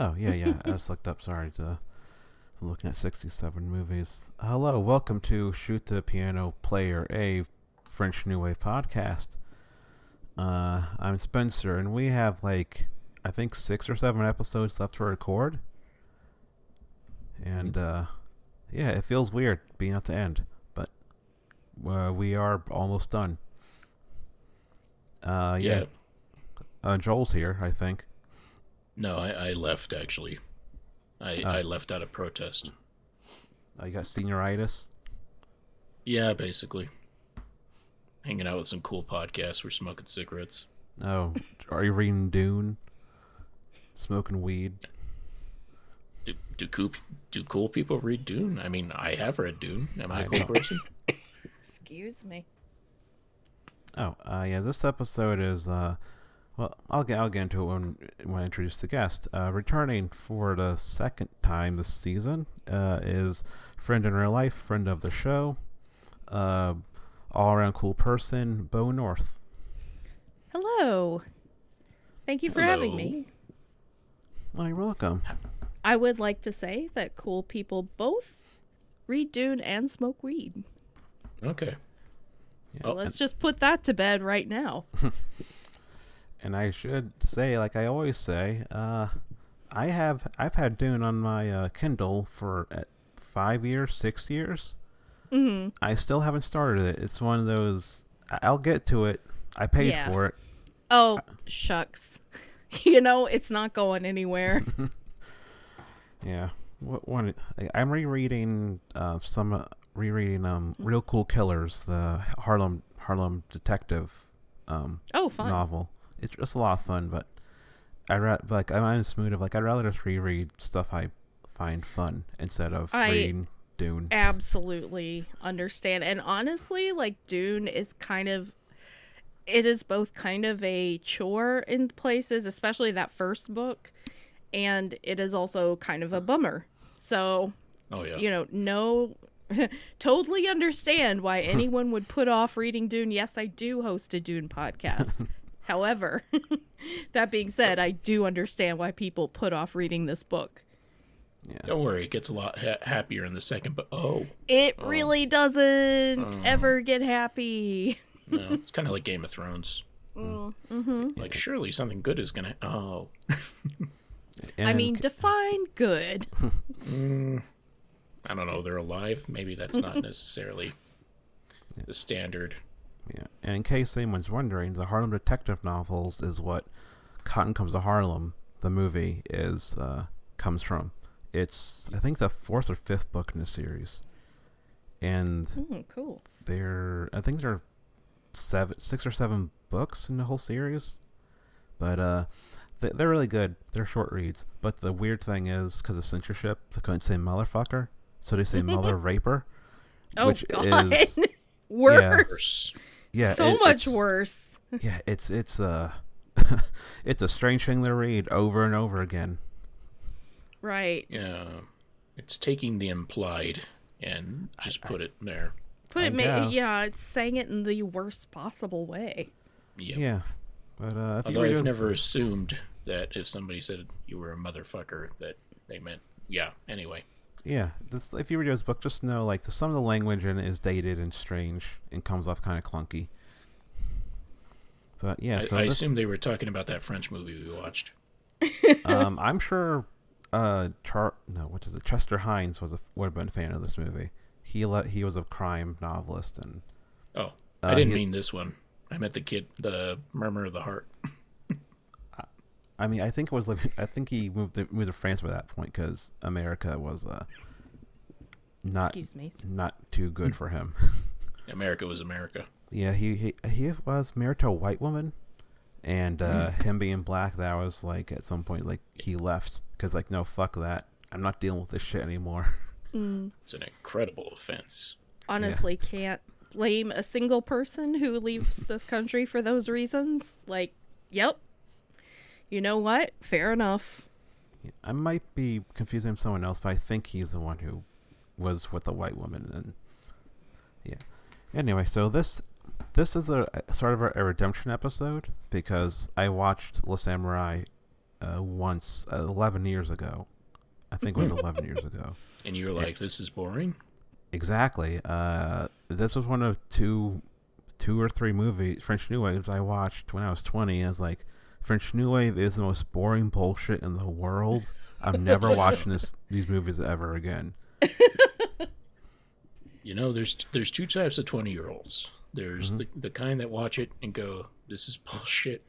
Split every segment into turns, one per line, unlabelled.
Oh yeah, yeah. I just looked up. Sorry to looking at sixty-seven movies. Hello, welcome to Shoot the Piano Player, a French New Wave podcast. Uh, I'm Spencer, and we have like I think six or seven episodes left to record. And uh, yeah, it feels weird being at the end, but uh, we are almost done. Uh, yeah.
Yeah.
Uh, Joel's here, I think.
No, I, I left actually. I,
Oh.
I left out of protest.
Uh, you got senioritis.
Yeah, basically. Hanging out with some cool podcasts. We're smoking cigarettes.
Oh, are you reading Dune? Smoking weed?
Do do cool do cool people read Dune? I mean, I have read Dune. Am I
I
a cool person?
Excuse me.
Oh, uh, yeah. This episode is uh, well, I'll get I'll get into it when when I introduce the guest. Uh, returning for the second time this season uh, is friend in real life, friend of the show, uh, all around cool person, Beau North.
Hello. Thank you for having me.
Oh, you're welcome.
I would like to say that cool people both read Dune and smoke weed.
Okay.
So
Oh,
let's just put that to bed right now.
And I should say, like I always say, uh, I have I've had Dune on my uh, Kindle for uh, five years, six years.
hmm
I still haven't started it. It's one of those. I'll get to it. I paid
Yeah.
for it.
Oh, shucks. You know, it's not going anywhere.
Yeah. What one? I'm rereading uh, some uh, rereading um Real Cool Killers, the Harlem Harlem detective um
Oh, fun.
novel. It's just a lot of fun, but I ra- like I'm in this mood of like I'd rather just reread stuff I find fun instead of
I-
reading Dune.
Absolutely understand. And honestly, like Dune is kind of it is both kind of a chore in places, especially that first book, and it is also kind of a bummer. So,
Oh yeah.
you know, no totally understand why anyone would put off reading Dune. Yes, I do host a Dune podcast. However, that being said, I do understand why people put off reading this book. Yeah.
Don't worry, it gets a lot ha- happier in the second. But oh,
It
Oh.
really doesn't ever get happy.
no, it's kind of like Game of Thrones.
Mm-hmm.
Like surely something good is gonna. Oh,
I mean, define good.
mm, I don't know. They're alive. Maybe that's not necessarily the standard.
Yeah. And in case anyone's wondering, the Harlem Detective novels is what Cotton Comes to Harlem, the movie, is uh, comes from. It's I think the fourth or fifth book in the series, and
Mm, cool.
they're I think there are seven, six or seven books in the whole series, but uh, they, they're really good. They're short reads. But the weird thing is, because of censorship, they couldn't say motherfucker, so they say mother raper,
Oh
which
God,
is
worse.
Worse.
Yeah,
so
it-
much worse.
Yeah, it's it's uh it's a strange thing to read over and over again.
Right.
Yeah, it's taking the implied and just put it there.
Put
I
it. Ma- yeah, it's saying it in the worst possible way.
Yep.
Yeah, but uh, if
Although
read
I've
those-
never assumed that if somebody said you were a motherfucker, that they meant yeah. Anyway,
yeah, this, if you read his book, just know like the, some of the language in it is dated and strange and comes off kind of clunky. But yeah,
I,
so
I
this,
assume they were talking about that French movie we watched.
um, I'm sure uh Char no what is it Chester Himes was a, would have been a fan of this movie. He le- he was a crime novelist and
Oh,
Uh,
I didn't
he-
mean this one. I meant the kid, the Murmur of the Heart.
I mean I think it was living I think he moved to, moved to France by that point because America was uh not
Excuse me.
not too good for him.
America was America.
Yeah, he he he was married to a white woman, and uh, him being black, that was like at some point like he left because like no fuck that, I'm not dealing with this shit anymore.
Mm,
It's an incredible offense.
honestly, can't blame a single person who leaves this country for those reasons. Like, yep. You know what? Fair enough.
I might be confusing him with someone else, but I think he's the one who was with the white woman, and yeah. Anyway, so this this is a a sort of a, a redemption episode because I watched Le Samourai uh, once uh, 11 years ago. I think it was 11 years ago.
And you're like, this is boring.
Exactly. Uh, this was one of two, two or three movies, French New Waves, I watched when I was 20. I was like, French New Wave is the most boring bullshit in the world. I'm never watching this these movies ever again.
You know, there's there's two types of twenty year olds. There's the the kind that watch it and go, "This is bullshit,"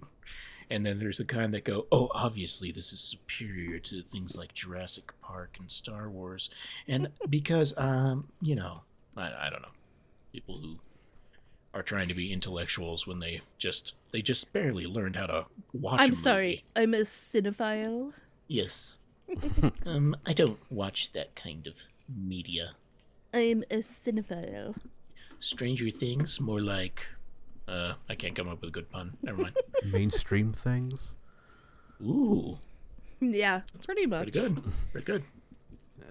and then there's the kind that go, "Oh, obviously this is superior to things like Jurassic Park and Star Wars," and because um, you know, I, I don't know, people who are trying to be intellectuals when they just they just barely learned how to watch.
I'm
a
sorry. I'm a cinephile.
Yes. um, I don't watch that kind of media.
I'm a cinephile.
Stranger Things, more like. Uh, I can't come up with a good pun. Never mind.
Mainstream things.
Ooh,
Yeah, pretty much.
pretty good. Pretty good.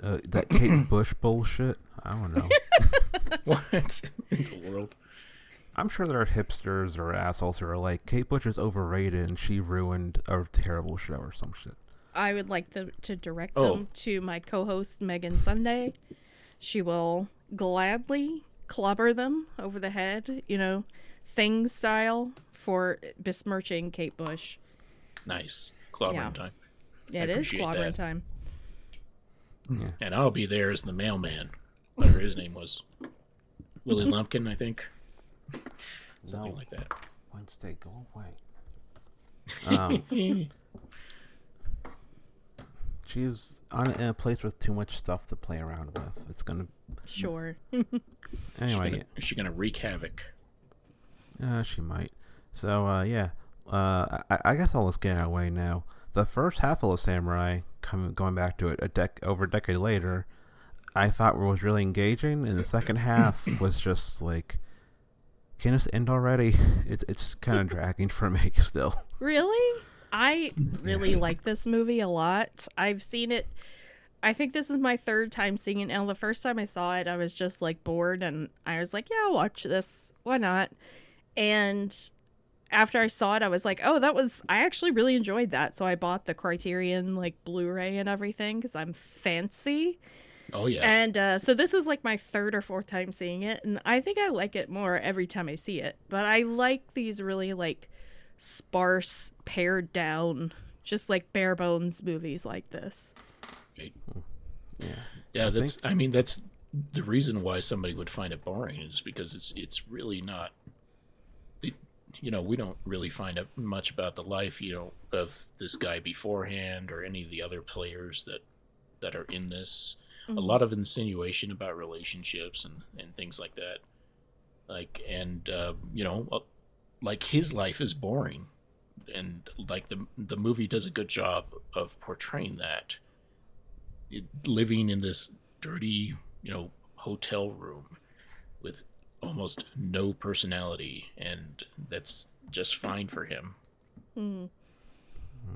Uh, that Kate Bush bullshit. I don't know.
What in the world?
I'm sure there are hipsters or assholes who are like, Kate Bush is overrated and she ruined a terrible show or some shit.
I would like them to direct
Oh.
them to my co-host Megan Sunday. She will gladly clobber them over the head, you know, thing style for besmirching Kate Bush.
Nice clobbering
Yeah.
time.
It is
appreciate
clobbering
that.
time.
Yeah.
And I'll be there as the mailman. Whatever his name was. Willie Lumpkin, I think. Something
No.
like that.
Wednesday, go away. Um, she's on in a place with too much stuff to play around with. It's gonna
Sure.
Is she
anyway.
gonna, is she gonna wreak havoc?
Uh, she might. So, uh, yeah. Uh, I, I guess I'll just get out of the way now. The first half of the Samurai, coming going back to it a dec over a decade later, I thought was really engaging, and the second half was just like, can this end already? It, it's kind of dragging for me still.
Really? I really like this movie a lot. I've seen it. I think this is my third time seeing it now. The first time I saw it, I was just like bored and I was like, yeah, I'll watch this. Why not? And after I saw it, I was like, oh, that was, I actually really enjoyed that. So I bought the Criterion like Blu ray and everything because I'm fancy.
Oh yeah.
And uh, so this is like my third or fourth time seeing it, and I think I like it more every time I see it. But I like these really like sparse, pared down, just like bare bones movies like this.
Right.
Yeah.
Yeah,
I
that's. I mean, that's the reason why somebody would find it boring is because it's it's really not. It, you know, we don't really find out much about the life, you know, of this guy beforehand or any of the other players that that are in this. A lot of insinuation about relationships and and things like that. Like and uh, you know, uh, like his life is boring, and like the the movie does a good job of portraying that. It- living in this dirty, you know, hotel room with almost no personality, and that's just fine for him.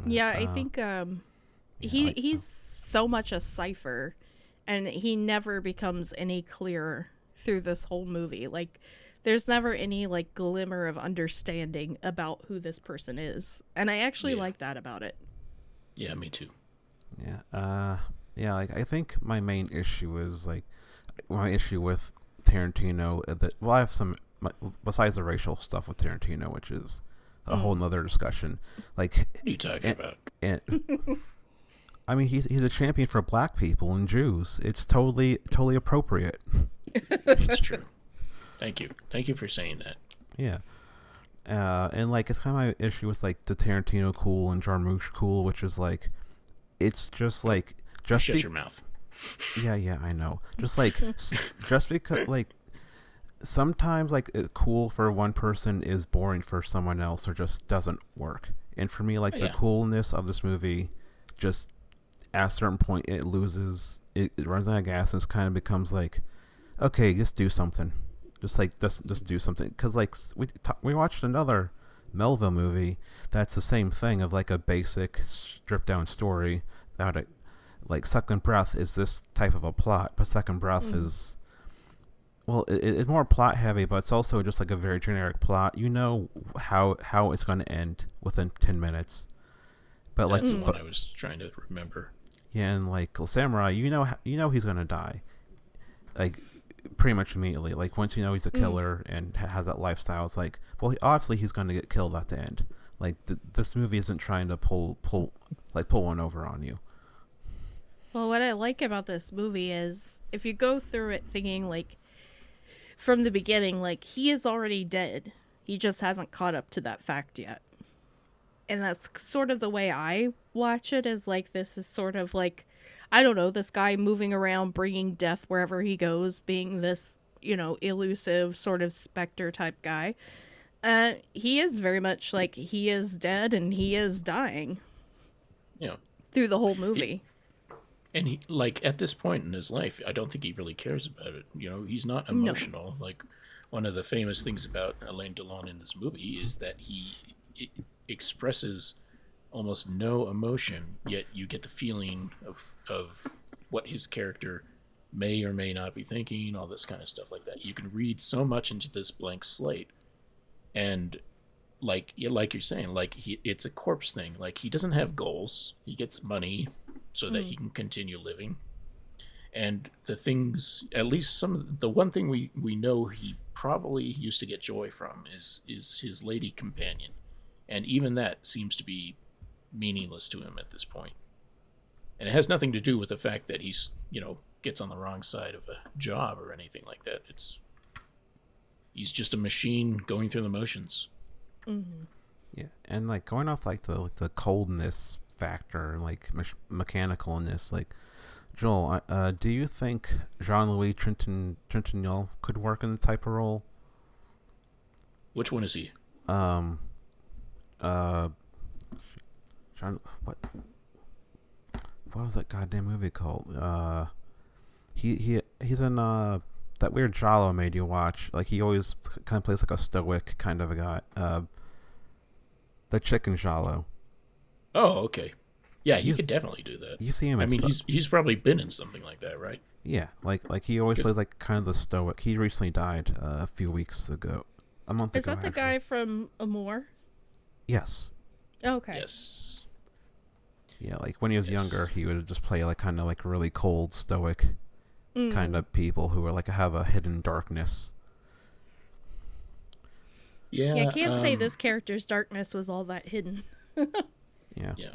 Yeah, I
Uh,
think um, he he's so much a cipher, and he never becomes any clearer through this whole movie. Like, there's never any like glimmer of understanding about who this person is, and I actually
Yeah.
like that about it.
Yeah, me too.
Yeah. Uh, yeah. Like I think my main issue is like my issue with Tarantino. uh, That well, I have some besides the racial stuff with Tarantino, which is a whole nother discussion. Like,
What are you talking
And-
about?
and I mean, he's he's a champion for black people and Jews. It's totally totally appropriate.
It's true. Thank you. Thank you for saying that.
Yeah. Uh, and like it's kind of my issue with like the Tarantino cool and Jarmusch cool, which is like, it's just like just
Shut
be-
your mouth.
Yeah, yeah, I know. Just like, s- just because, like, sometimes, like, uh, cool for one person is boring for someone else or just doesn't work. And for me, like,
Oh,
the
yeah.
coolness of this movie just, at a certain point, it loses, it, it runs out of gas and it kind of becomes like, okay, just do something. Just, like, just, just do something. Because, like, we, ta- we watched another Melville movie that's the same thing of, like, a basic, stripped down story about it like second breath is this type of a plot but second breath
Mm.
is well it, it's more plot heavy but it's also just like a very generic plot you know how how it's going to end within 10 minutes But like,
That's the
but-
one I was trying to remember.
Yeah, and like Samurai, you know, you know he's gonna die, like pretty much immediately. Like once you know he's a mm. killer and has that lifestyle, it's like, well, he, obviously he's gonna get killed at the end. Like th- this movie isn't trying to pull pull like pull one over on you.
Well, what I like about this movie is if you go through it thinking like from the beginning, like he is already dead. He just hasn't caught up to that fact yet. And that's sort of the way I watch it as like this is sort of like I don't know, this guy moving around bringing death wherever he goes, being this, you know, elusive sort of specter type guy. Uh he is very much like he is dead and he is dying
You know,
through the whole movie.
and he like at this point in his life, I don't think he really cares about it. You know, he's not emotional. Like one of the famous things about Alain Delon in this movie is that he expresses almost no emotion, yet you get the feeling of of what his character may or may not be thinking, all this kind of stuff like that. You can read so much into this blank slate, and like like you're saying, like he, it's a corpse thing. Like he doesn't have goals. He gets money so that mm. he can continue living. And the things, at least some of the one thing we we know he probably used to get joy from is is his lady companion, and even that seems to be meaningless to him at this point. And it has nothing to do with the fact that he's you know gets on the wrong side of a job or anything like that. It's he's just a machine going through the motions.
Yeah, and like going off like the like the coldness factor, like mech- mechanicalness, like Joel, uh, do you think Jean Louis Trenton Trentignant could work in the type of role?
Which one is he?
Um, uh, Jean, what? What was that goddamn movie called? Uh, he he he's in uh that weird giallo made you watch. Like he always kind of plays like a stoic kind of a guy. Uh, the chicken giallo.
Oh, okay. Yeah, you
He's-
could definitely do that.
You see him.
I mean,
stu-
he's he's probably been in something like that, right?
yeah, like like he always
Because-
plays like kind of the stoic. He recently died uh, a few weeks ago, a month
Is
ago.
that the
actually.
guy from Amour?
Yes.
Okay.
Yes.
Yeah, like when he was
Yes.
younger, he would just play like kind of like really cold, stoic
Mm.
kind of people who are like have a hidden darkness.
Yeah.
Yeah, I can't say
um,
this character's darkness was all that hidden.
Yeah.
Yeah.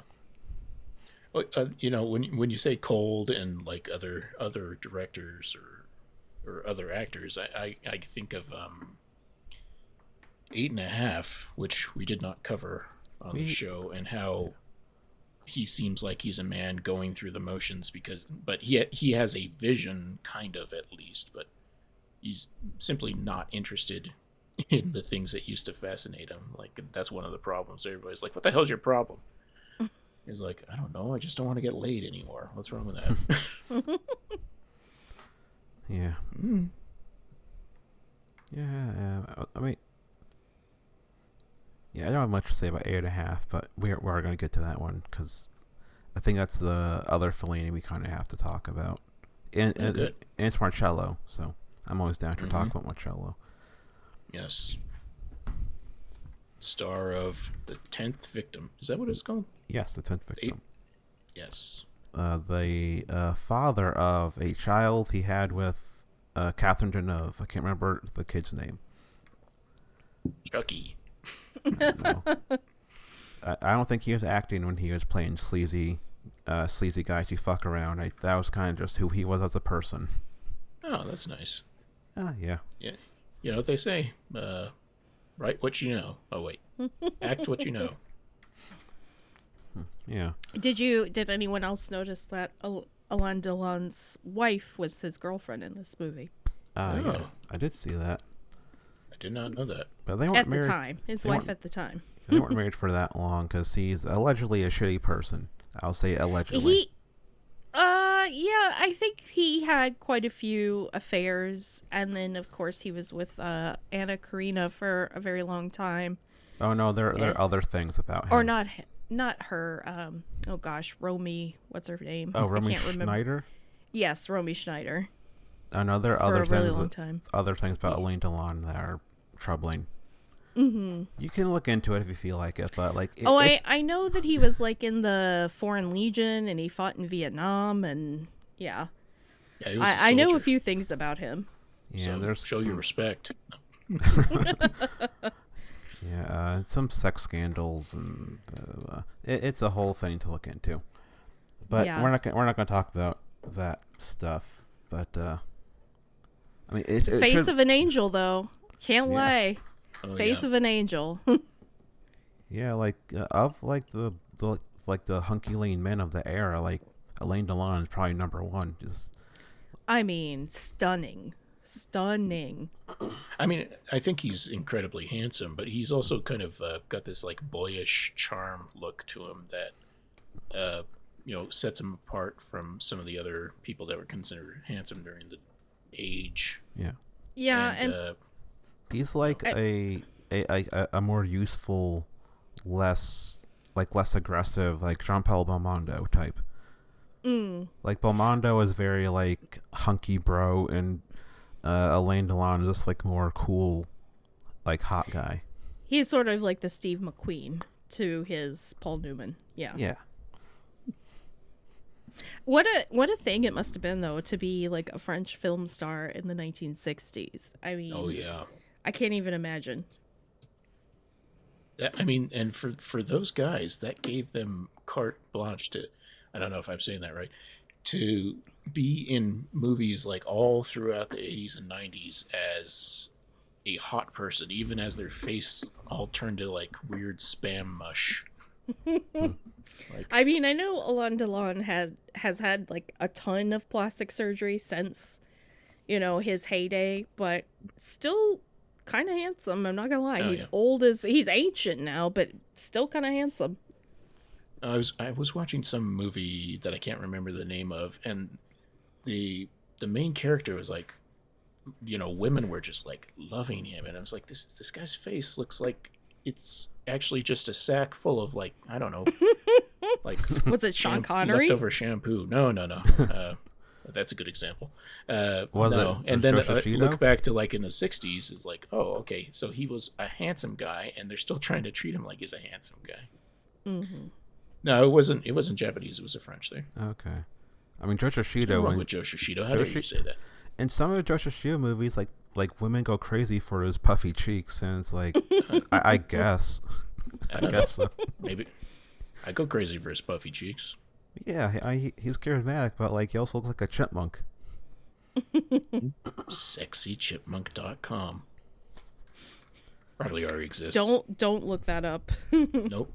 Well, Uh, you know, when when you say cold and like other other directors or or other actors, I I, I think of um, eight and a half, which we did not cover on the show, and how he seems like he's a man going through the motions because, but he he has a vision, kind of at least, but he's simply not interested in the things that used to fascinate him. Like that's one of the problems. Everybody's like, "What the hell's your problem?" He's like, "I don't know. I just don't want to get laid anymore. What's wrong with that?"
Yeah.
Mm.
Yeah. Uh, I mean, yeah, I don't have much to say about eight and a half, but we're we're gonna get to that one because I think that's the other Fellini we kind of have to talk about, and and, and it's Marcello, so I'm always down to talk
Mhm.
about Marcello.
yes. Star of the tenth victim. Is that what it's called?
Yes, the tenth victim.
Yes.
uh, the uh, father of a child he had with uh, Catherine Deneuve. I can't remember the kid's name.
Chucky.
No. I, I don't think he was acting when he was playing sleazy, uh, sleazy guys you fuck around. I, that was kind of just who he was as a person.
Oh, that's nice.
Ah, yeah.
Yeah. You know what they say? Uh, write what you know. Oh wait. Act what you know.
Yeah.
Did you? Did anyone else notice that Al- Alain Delon's wife was his girlfriend in this movie
Uh, yeah.
Oh.
I did see that.
I did not know that.
But they weren't
at the
married.
time? His
they
wife at the time.
They weren't married for that long because he's allegedly a shitty person. I'll say allegedly.
He, uh, yeah, I think he had quite a few affairs, and then of course he was with uh Anna Karina for a very long time,
oh no, there there are other things about him.
or not, not her. Um, oh gosh, Romy, what's her name?
Oh,
I
Romy
can't remember.
Schneider.
Yes, Romy Schneider
Oh no, there are other
a really long
that-
time.
other things about Alain Delon that are troubling. Mm-hmm. You can look into it if you feel like it, but like. It,
oh, I I know that he was like in the Foreign Legion and he fought in Vietnam and yeah,
Yeah, he was a
I I know a few things about him.
yeah,
so
there's
show
some,
your respect.
yeah, uh, some sex scandals and uh, it, it's a whole thing to look into. But
Yeah.
we're not gonna, we're not going to talk about that stuff. But uh, I mean, it, it
Face
should-
of an angel, though. Can't
Yeah.
lie.
Oh,
Face
yeah.
of an angel.
Yeah, like uh, of like the, the like the hunky lean men of the era, like Alain Delon is probably number one. Just
I mean, stunning. Stunning.
I mean, I think he's incredibly handsome, but he's also kind of uh, got this like boyish charm look to him that, uh, you know, sets him apart from some of the other people that were considered handsome during the age.
yeah,
Yeah, and,
uh,
he's like a a a more useful, less like less aggressive, like Jean Paul Belmondo type.
mm,
Like Belmondo is very like hunky bro, and uh, Alain Delon is just like more cool, like hot guy.
he's sort of like the Steve McQueen to his Paul Newman. Yeah.
Yeah,
What a what a thing it must have been though to be like a French film star in the 1960s. I mean,
oh yeah.
I can't even imagine.
I mean, and for for those guys, that gave them carte blanche to, I don't know if I'm saying that right, to be in movies like all throughout the 80s and 90s as a hot person, even as their face all turned to like weird spam mush. like,
I mean, I know Alain Delon had has had like a ton of plastic surgery since, you know, his heyday, but still kind of handsome. I'm not gonna lie.
Oh,
he's
yeah.
old as he's ancient now, but still kind of handsome.
I was I was watching some movie that I can't remember the name of, and the the main character was like, you know, women were just like loving him, and I was like, this this guy's face looks like it's actually just a sack full of like I don't know, like
Was it Sean
sham-
Connery?
leftover shampoo. No, no, no. Uh, that's a good example. Uh,
Was
no,
it-
and
was
then
Joe
uh, look back to like in the '60s, it's like, oh, okay, so he was a handsome guy, and they're still trying to treat him like he's a handsome guy.
hmm
No, it wasn't. It wasn't Japanese. It was a French thing.
okay. I mean, Joe
What's
Shishido,
wrong
when,
with Joe Shishido? How
Joe
dare you
Shi-
say that?
in some of Joe Shishido movies, like like women go crazy for his puffy cheeks, and it's like, I, I guess,
I
I guess so.
Maybe I go crazy for his puffy cheeks.
Yeah, I, he's charismatic, but like he also looks like a chipmunk.
Sexychipmunk.com. Probably already exists.
Don't don't look that up.
Nope.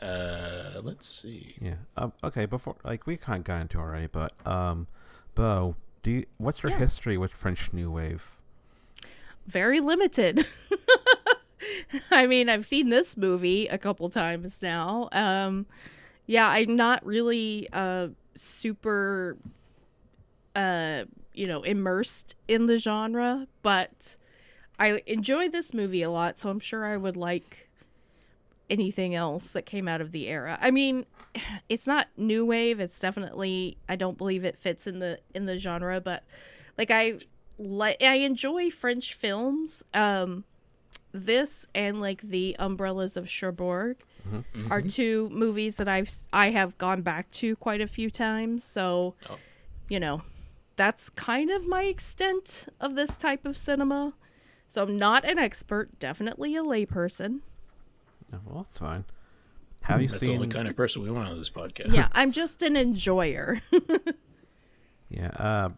Uh, let's see.
Yeah. Um, okay. Before, like, we kind of got into it already, but um, Beau, do you? What's your
Yeah.
history with French New Wave?
Very limited. I mean, I've seen this movie a couple times now. Um, yeah, I'm not really uh super uh you know immersed in the genre, but I enjoyed this movie a lot, so I'm sure I would like anything else that came out of the era. I mean, it's not new wave. It's definitely I don't believe it fits in the in the genre, but like I like I enjoy French films. Um this and like the Umbrellas of Cherbourg are two movies that I've I have gone back to quite a few times. So,
Oh.
you know, that's kind of my extent of this type of cinema. So I'm not an expert, definitely a layperson.
Oh, well, that's fine. Have you
That's
seen?
the only kind of person we want on this podcast.
Yeah, I'm just an enjoyer.
Yeah. Uh,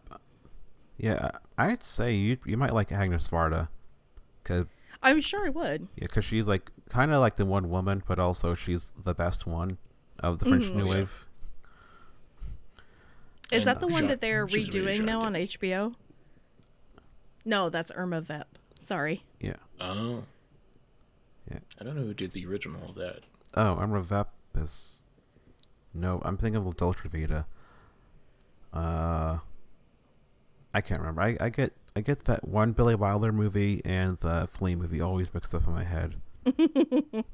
yeah. I'd say you you might like Agnes Varda, cause
I'm sure I would.
Yeah, because she's like kind of like the one woman, but also she's the best one of the French
Mhm.
New
yeah.
Wave.
Is
And
that the one
Jacques-
that they're
she really
redoing now on HBO? No, that's Irma Vep. Sorry.
Yeah.
Oh.
Yeah.
I don't know who did the original of that.
Oh, Irma Vep is. No, I'm thinking of Dolce Vita. Uh, I can't remember. I, I get I get that one Billy Wilder movie and the Flea movie always mixed up in my head.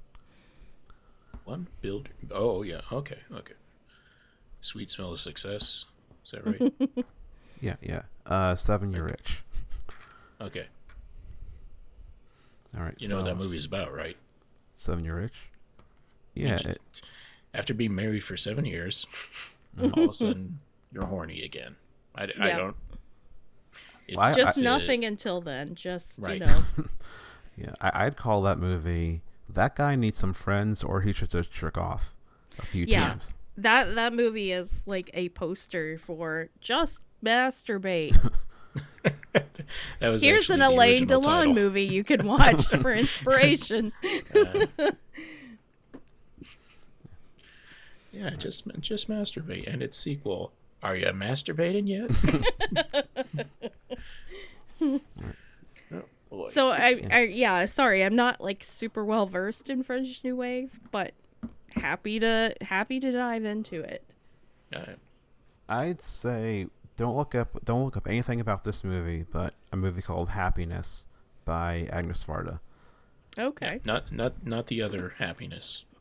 One build. Oh yeah. Okay. Okay. Sweet smell of success. Is that right?
Yeah, yeah. Uh, Seven Year Itch.
okay.
All right.
You know what
so,
that movie's about, right?
Seven Year Itch. Yeah.
You
It,
After being married for seven years, all of a sudden you're horny again. I, I don't. It's,
Well, I-
Just
it's a-
nothing until then. Just
Right.
you know.
yeah. I, I'd call that movie. That guy needs some friends, or he should just jerk off a few
Yeah.
times.
that that movie is like a poster for just masturbate.
that was
Here's an
Alain
Delon
title.
movie you can watch for inspiration.
Yeah, just just masturbate, and its sequel. Are you masturbating yet?
So I, I yeah, sorry, I'm not like super well versed in French New Wave, but happy to happy to dive into it.
Uh,
I'd say don't look up don't look up anything about this movie, but a movie called Happiness by Agnes Varda.
Okay.
not not not the other happiness.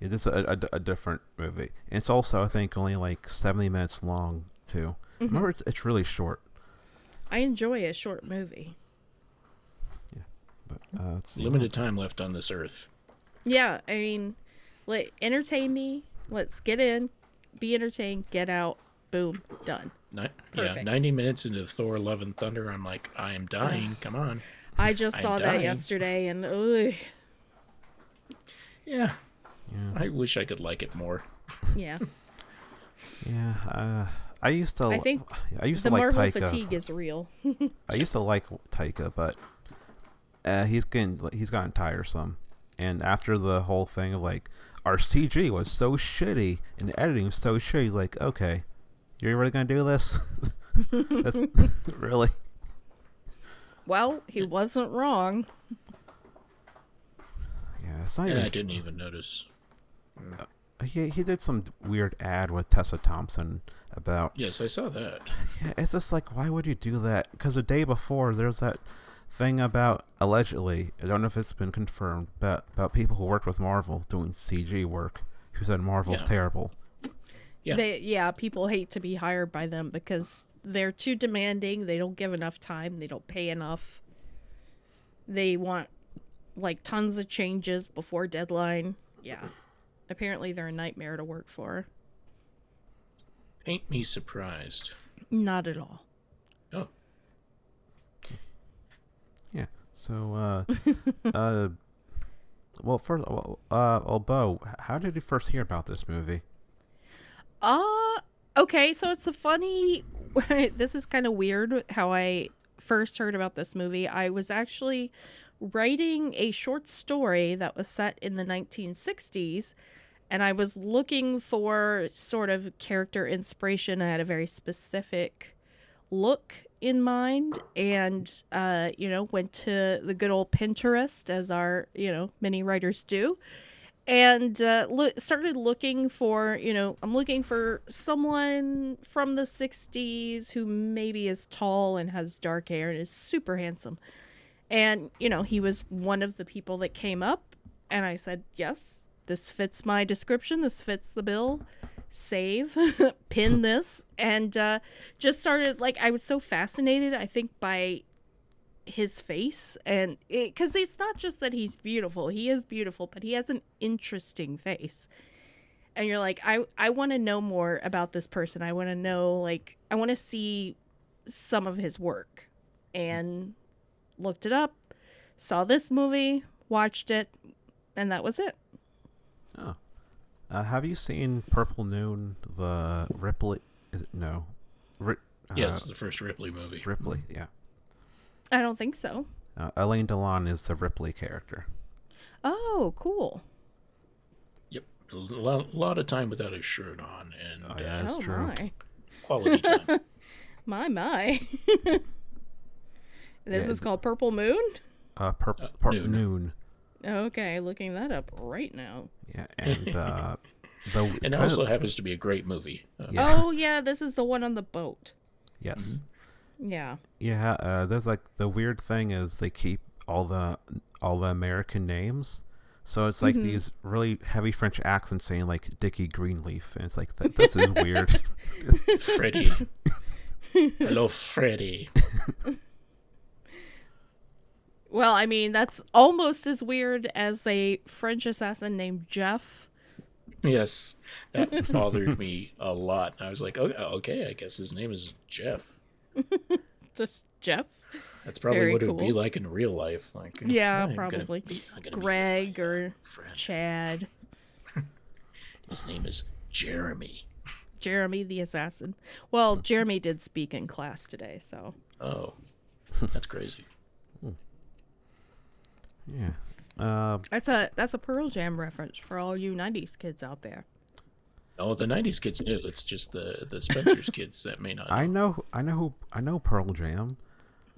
It is a, a, a different movie. And it's also I think only like seventy minutes long too. Remember, it's, it's really short.
I enjoy a short movie.
Yeah, but uh, let's see.
Limited time left on this earth.
Yeah, I mean, let entertain me. Let's get in, be entertained, get out, boom, done.
Ni- yeah, ninety minutes into Thor: Love and Thunder, I'm like, I am dying. Come on.
I just
I'm
saw that
dying.
yesterday, and ugh,
Yeah,
Yeah,
I wish I could like it more.
yeah.
yeah. Uh, I used to.
I think
I used
the
to like
Marvel
Taika.
fatigue is real.
I used to like Taika, but uh, he's getting he's gotten tiresome. And after the whole thing of like our CG was so shitty and the editing was so shitty, like okay, you're really gonna do this? That's really
Well, he wasn't wrong.
yeah. It's not
Yeah, I didn't even notice.
He he did some weird ad with Tessa Thompson about
Yes, I saw that.
Yeah, it's just like, why would you do that? Because the day before, there's that thing about allegedly, I don't know if it's been confirmed, but about people who worked with Marvel doing CG work who said Marvel's
Yeah.
terrible.
Yeah.
They, yeah, people hate to be hired by them because they're too demanding. They don't give enough time. They don't pay enough. They want like tons of changes before deadline. Yeah. Apparently, they're a nightmare to work for.
Ain't me surprised.
Not at all.
Oh,
Yeah. So, uh, uh, well, first, well, uh, well, Beau, how did you first hear about this movie?
Uh okay, so it's a funny this is kind of weird how I first heard about this movie. I was actually writing a short story that was set in the 1960s and I was looking for sort of character inspiration. I had a very specific look in mind and uh you know went to the good old Pinterest as our, you know, many writers do and uh, lo- started looking for you know i'm looking for someone from the 60s who maybe is tall and has dark hair and is super handsome and you know he was one of the people that came up and i said yes this fits my description this fits the bill. Save pin this and uh, just started like i was so fascinated i think by his face and because it's not just that he's beautiful he is beautiful but he has an interesting face. And you're like i i want to know more about this person i want to know like i want to see some of his work. And looked it up saw this movie watched it and that was it
Oh. Uh, have you seen Purple Noon, the Ripley? Is it, no. Ri- uh,
yeah, it's the first Ripley movie.
Ripley, yeah.
i don't think so
Uh, Alain Delon is the Ripley character.
oh cool
Yep, a lo- lot of time without a shirt on, and
Oh, yeah.
uh,
That's
oh
true.
my
quality time.
my my this
Yeah,
is called purple moon
Uh, pur-
Uh,
pur-
Noon.
noon.
Okay looking that up right now
Yeah, and uh, the
and it also
of-
happens to be a great movie. Uh,
Yeah.
Oh yeah, this is the one on the boat.
yes,
Yeah.
yeah. Uh, there's like the weird thing is they keep all the all the American names, so it's like
Mhm.
these really heavy French accents saying like Dickie Greenleaf, and it's like th- this is weird.
Freddy. Hello, Freddy.
Well, I mean, that's almost as weird as a French assassin named Jeff.
Yes, that bothered me a lot. I was like, oh, okay, I guess his name is Jeff.
Just Jeff.
That's probably
Very
what it would be like in real life. Like,
Yeah,
I'm gonna
probably.
meet- gonna
Greg
uh,
or
friend.
Chad.
His name is Jeremy.
Jeremy the assassin. Well, Jeremy did speak in class today, so
Oh, that's crazy.
Yeah. Uh,
that's a that's a Pearl Jam reference for all you '90s kids out there.
Oh, the '90s kids knew. It's just the the Spencer's kids that may not. Know.
I know, I know who, I know Pearl Jam.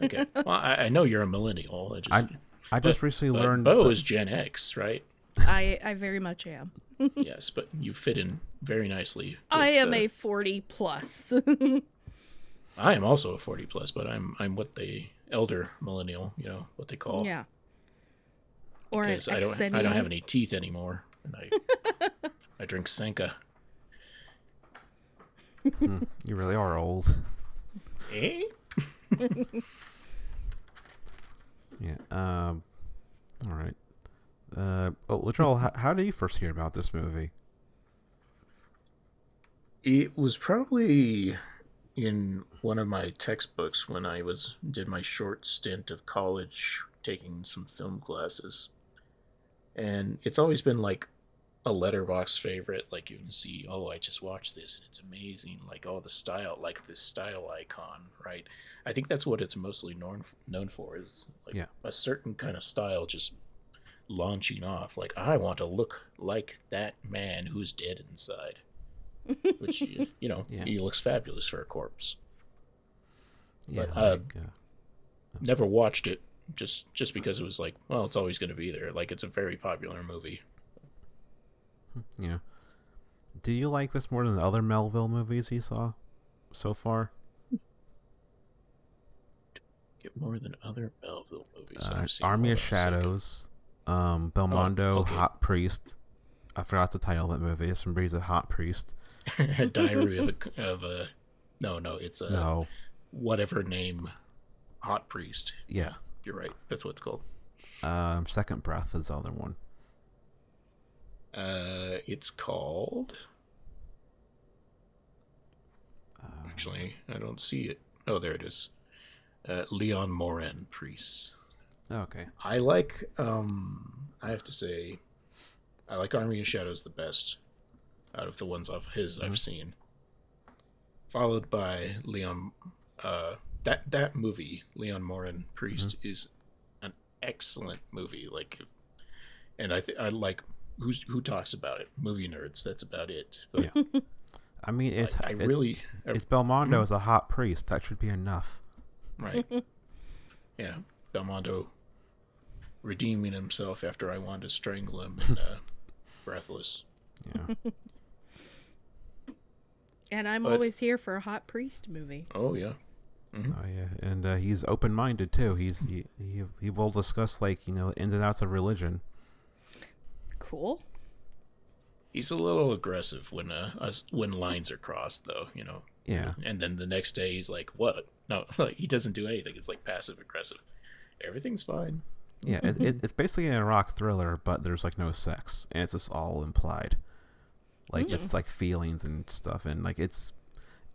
Okay. Well, I, I know you're a millennial. I just.
I, I just
but-
recently
but
learned.
Beau
that-
is Gen X, right?
I I very much am.
yes, but you fit in very nicely.
I am
uh,
a 40 plus.
I am also a 40 plus, but I'm I'm what they elder millennial, you know, what they call.
yeah. Or
Because I don't I don't have any teeth anymore, and I I drink Sanka.
you really are old.
Eh?
yeah. Um. All right. Uh. Oh, Latrell, how, how did you first hear about this movie?
It was probably in one of my textbooks when I was did my short stint of college taking some film classes. And it's always been like a Letterboxd favorite. Like you can see, oh, I just watched this and it's amazing. Like oh, the style, like this style icon, right? I think that's what it's mostly known known for is like
Yeah.
a certain kind of style just launching off. Like I want to look like that man who's dead inside which you, you know
Yeah.
he looks fabulous for a corpse.
Yeah.
But, uh,
uh,
Never watched it just just because it was like, well, it's always going to be there. Like it's a very popular movie.
yeah. Do you like this more than the other Melville movies you saw so far?
Get more than other Melville movies.
Uh,
I've seen.
Army of
Hold on a second.
Shadows, um, Belmondo,
Oh, okay.
Hot Priest. I forgot the title of that movie. It's somebody's a hot priest.
A diary of a of a. No, no, it's a
no,
whatever name, hot priest.
yeah.
You're right. That's what it's called.
Um, Second Breath is the other one.
Uh, it's called.
Uh,
Actually, I don't see it. Oh, there it is. Uh, Leon Morin, priest.
okay.
I like um I have to say I like Army of Shadows the best out of the ones of his I've seen. Followed by Leon uh that that movie, Leon Morin Priest is an excellent movie like and I th- I like who's who talks about it? Movie nerds, that's about it. But
Yeah. I mean, it's
I, I
it-
really I-
it's Belmondo as a hot priest. That should be enough.
right. yeah, Belmondo redeeming himself after I wanted to strangle him in uh, Breathless.
Yeah.
And I'm
But-
always here for a hot priest movie.
Oh yeah.
Oh yeah, and uh, he's open-minded too. He's he, he he will discuss like you know ins and outs of religion.
Cool.
He's a little aggressive when uh us, when lines are crossed though, you know.
Yeah.
And then the next day he's like, "What?" No, like, he doesn't do anything. It's like passive aggressive. Everything's fine.
Yeah, it, it, it's basically a rock thriller, but there's like no sex, and it's just all implied. Like it's like feelings and stuff, and like it's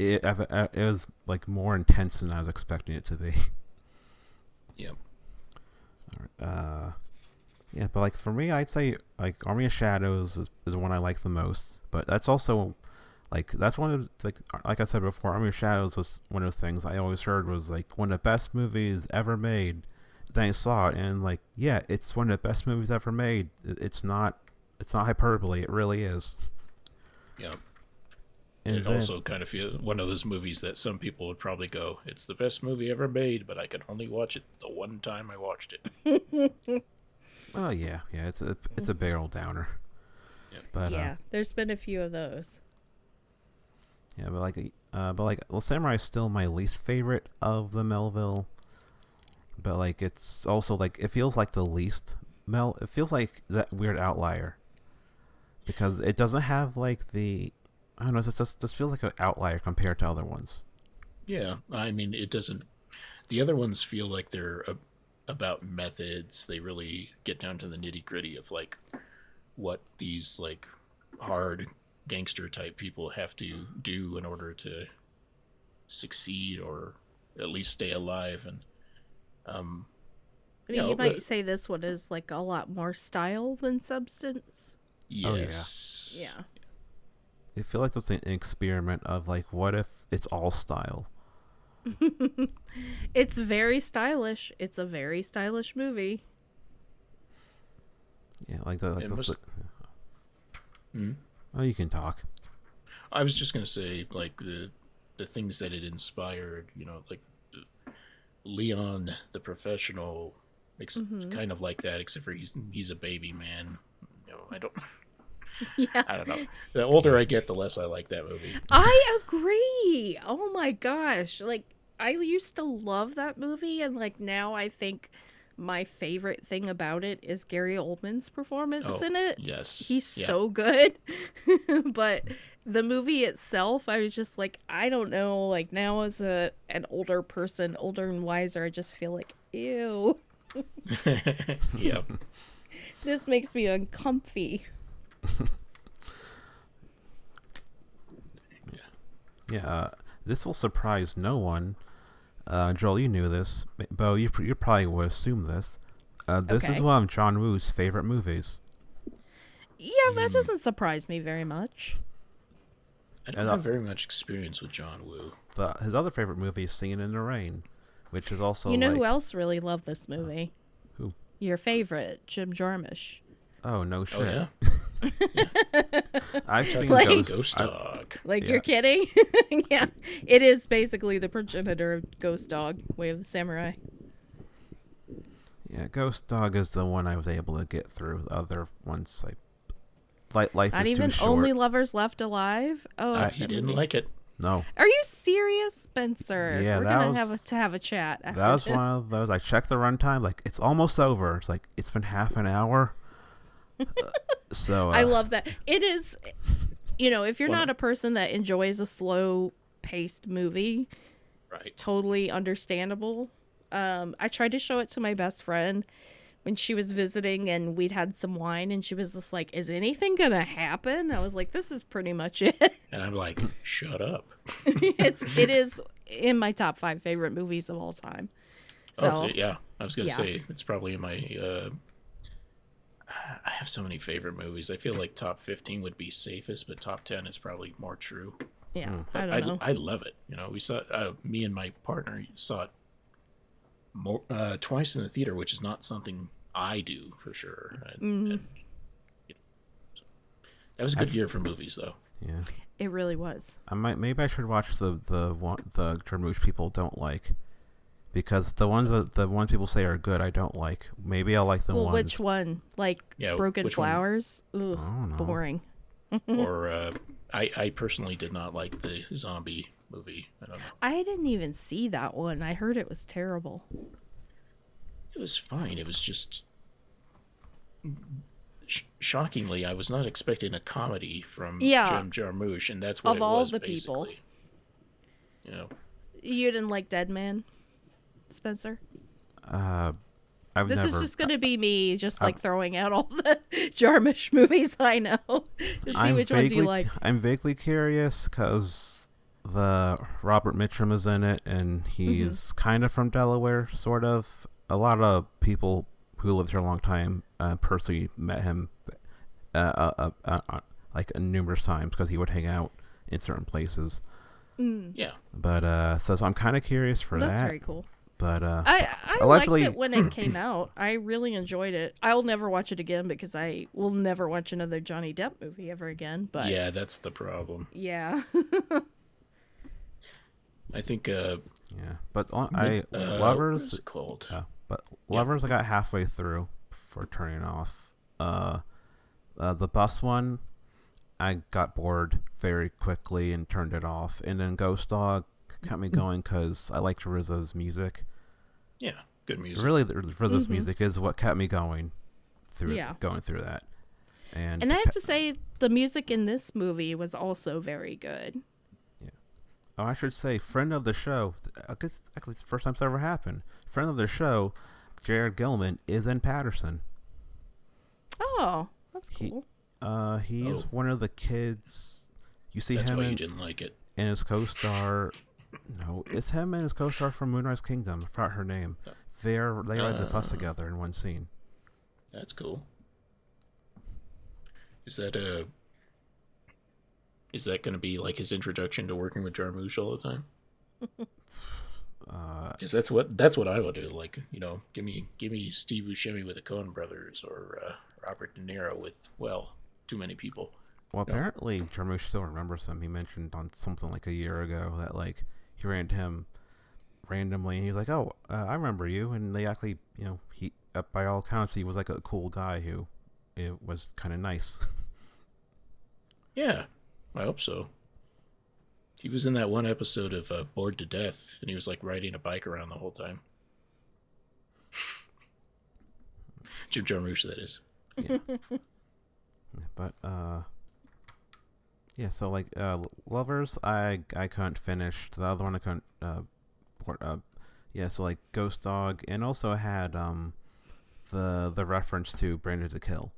it, uh, it was like more intense than I was expecting it to be.
Yep.
Uh, yeah, but like for me, I'd say like Army of Shadows is, is the one I like the most. But that's also like that's one of like like I said before, Army of Shadows was one of the things I always heard was like one of the best movies ever made. Then I saw it and like yeah, it's one of the best movies ever made. It's not it's not hyperbole. It really is.
Yep.
And
it
then-
also kind of feel one of those movies that some people would probably go, "It's the best movie ever made," but I can only watch it the one time I watched it.
oh yeah, yeah, it's a it's a big old downer.
Yeah.
But uh,
yeah, there's been a few of those.
Yeah, but like, uh, but like, well, Samurai is still my least favorite of the Melville. But like, it's also like it feels like the least Mel. It feels like that weird outlier because it doesn't have like the. I don't know. It just just feels like an outlier compared to other ones.
Yeah, I mean, it doesn't. The other ones feel like they're a, about methods. They really get down to the nitty gritty of like what these like hard gangster type people have to do in order to succeed or at least stay alive and um
I mean,
Yeah,
you might
but-
say this one is like a lot more style than substance.
Oh, yeah.
yes
Yeah.
I feel like that's an experiment of like, what if it's all style?
It's very stylish. It's a very stylish movie.
Yeah, like the. Like
It
the-
must-
the-
Hmm?
oh, you can talk.
I was just gonna say like the the things that it inspired, you know, like Leon the professional, ex-
Mm-hmm.
kind of like that, except for he's he's a baby man. You know, I don't,
Yeah.
I don't know. The older I get, the less I like that movie.
I agree. Oh my gosh. Like I used to love that movie and like now I think my favorite thing about it is Gary Oldman's performance
Oh,
in it.
yes,
He's
yeah.
so good. but the movie itself, I was just like, I don't know, like now as a an older person, older and wiser, I just feel like, ew.
yeah,
This makes me uncomfy.
Yeah, uh, this will surprise no one. Uh, Joel, you knew this. Beau, you, pr- you probably would assume this. Uh, this
Okay.
is one of John Woo's favorite movies.
Yeah, that doesn't surprise me very much.
I don't
And, uh,
have very much experience with John Woo.
The, his other favorite movie is Singing in the Rain, which is also
you know
like,
who else really loved this movie?
Who?
Your favorite, Jim Jarmusch.
Oh no shit!
Oh yeah,
I've seen
Like-
Ghost.
Ghost
I-
Dog.
Like
Yeah.
you're kidding? yeah, it is basically the progenitor of Ghost Dog, Way of the Samurai.
yeah, Ghost Dog is the one I was able to get through. The other ones, like, like life
Not
is
even
too short.
only lovers left alive. Oh,
Uh, he didn't
movie.
like it.
no,
Are you serious, Spencer?
Yeah,
We're
that
gonna
was-
have a, to have a chat. After
that was
this.
one of those. I checked the runtime, like it's almost over. It's like it's been half an hour. So uh,
I love that. It is, you know, if you're
Well-
not a person that enjoys a slow paced movie,
Right.
totally understandable. Um, I tried to show it to my best friend when she was visiting and we'd had some wine and she was just like, Is anything gonna happen? I was like, This is pretty much it.
And I'm like, shut up.
it's it is in my top five favorite movies of all time. So
oh, yeah. I was gonna
yeah.
say it's probably in my. Uh, I have so many favorite movies. I feel like top 15 would be safest, but top 10 is probably more true.
yeah,
Hmm.
I
I,
don't know.
I love it. You know, we saw uh, me and my partner saw it more uh, twice in the theater, which is not something I do for sure. And,
Mm-hmm.
and, you know, so. That was a good year for movies, though.
yeah,
it really was.
I might maybe I should watch the the one the Jarmusch people don't like, because the ones that the ones people say are good I don't like. Maybe I'll like the
well,
ones.
which one? Like
Yeah,
Broken
which one?
Flowers? Ugh, boring.
or uh, I, I personally did not like the zombie movie. I don't know.
I didn't even see that one. I heard it was terrible.
It was fine. It was just sh- shockingly, I was not expecting a comedy from
Yeah.
Jim Jarmusch, and that's what
Of
it
all
was
the people.
You know,
You didn't like Dead Man, Spencer?
uh, I've
This
never.
is just gonna be me just like throwing out all the Jarmusch movies I know to see
I'm
which
vaguely,
ones you like.
I'm vaguely curious because the Robert Mitchum is in it, and he's
Mm-hmm.
kind of from Delaware, sort of. A lot of people who lived here a long time uh, personally met him, uh, uh, uh, uh, uh, like numerous times because he would hang out in certain places.
yeah.
But uh, so, so I'm kind of curious for
That's
that.
That's very cool.
But uh,
I I
Allegedly-
liked it when it came out. I really enjoyed it. I'll never watch it again because I will never watch another Johnny Depp movie ever again. But
yeah, that's the problem.
yeah.
I think uh,
yeah, but on, I
uh,
lovers
is it called?
Yeah, but lovers I got halfway through before turning off. Uh, uh, the bus one, I got bored very quickly and turned it off. And then Ghost Dog kept me going because I liked RZA's music.
Yeah, good music.
Really, the- RZA's
Mhm.
music is what kept me going through
Yeah.
going through that. And,
And I
Pe-
have to say, the music in this movie was also very good. Yeah.
Oh, I should say, friend of the show. I guess actually, it's the first time it's ever happened. Friend of the show Jared Gilman is in Paterson.
Oh, that's
He-
cool.
Uh, he's
Oh.
one of the kids. You see
That's
him
why you didn't like it.
and his co-star. No, it's him and his co-star from Moonrise Kingdom. I forgot her name. They're they ride the bus
Uh.
together in one scene.
That's cool. Is that a? Is that going to be like his introduction to working with Jarmusch all the time?
Uh,
Because that's what that's what I would do. Like you know, give me give me Steve Buscemi with the Coen Brothers or uh, Robert De Niro with well, too many people.
well, apparently Jarmusch still remembers him. He mentioned on something like a year ago that like he ran to him randomly, and he was like, "Oh, uh, I remember you." And they actually, you know, he uh, by all accounts he was like a cool guy who it was kind of nice.
Yeah, I hope so. He was in that one episode of uh, Bored to Death, and he was like riding a bike around the whole time. Jim Jarmusch, that is. Yeah.
But uh yeah, so like uh Lovers I I couldn't finish. The other one I couldn't uh port uh yeah, so like Ghost Dog and also had um the the reference to Branded to Kill.